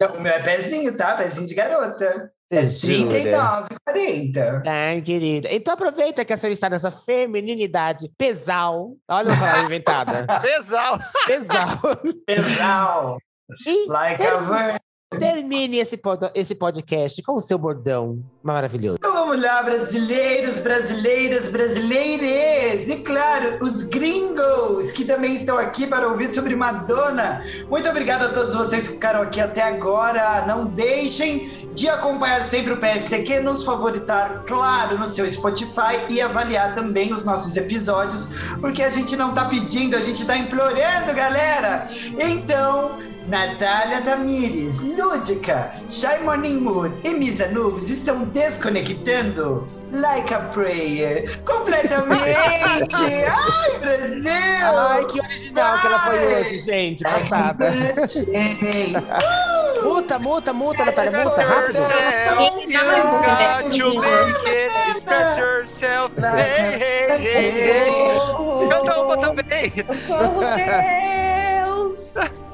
Não, o meu é pezinho, tá? Pezinho de garota. É 39,40. Ai, querida. Então aproveita que a senhora está nessa feminilidade pesal. Olha a palavra inventada. pesal. Pesal. Pesal. E like a virgin. Termine esse, pod esse podcast com o seu bordão maravilhoso. Então vamos lá, brasileiros, brasileiras, brasileires! E claro, os gringos que também estão aqui para ouvir sobre Madonna. Muito obrigado a todos vocês que ficaram aqui até agora. Não deixem de acompanhar sempre o PSTQ, nos favoritar, claro, no seu Spotify e avaliar também os nossos episódios, porque a gente não tá pedindo, a gente tá implorando, galera! Então, Natália Tamires, Lúdica, Shy Morning Moon e Misa Nubes estão desconectando Like a Prayer completamente. Ai, Brasil! Ai, que original Ai. que ela foi hoje, gente, passada. Muta, muta, muta, Natália, muta, rápido. Express yourself. Hey, hey, hey, hey. Canta uma também. Deus.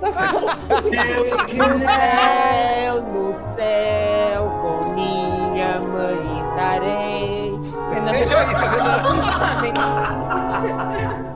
céu, no céu, com minha mãe estarei. Não,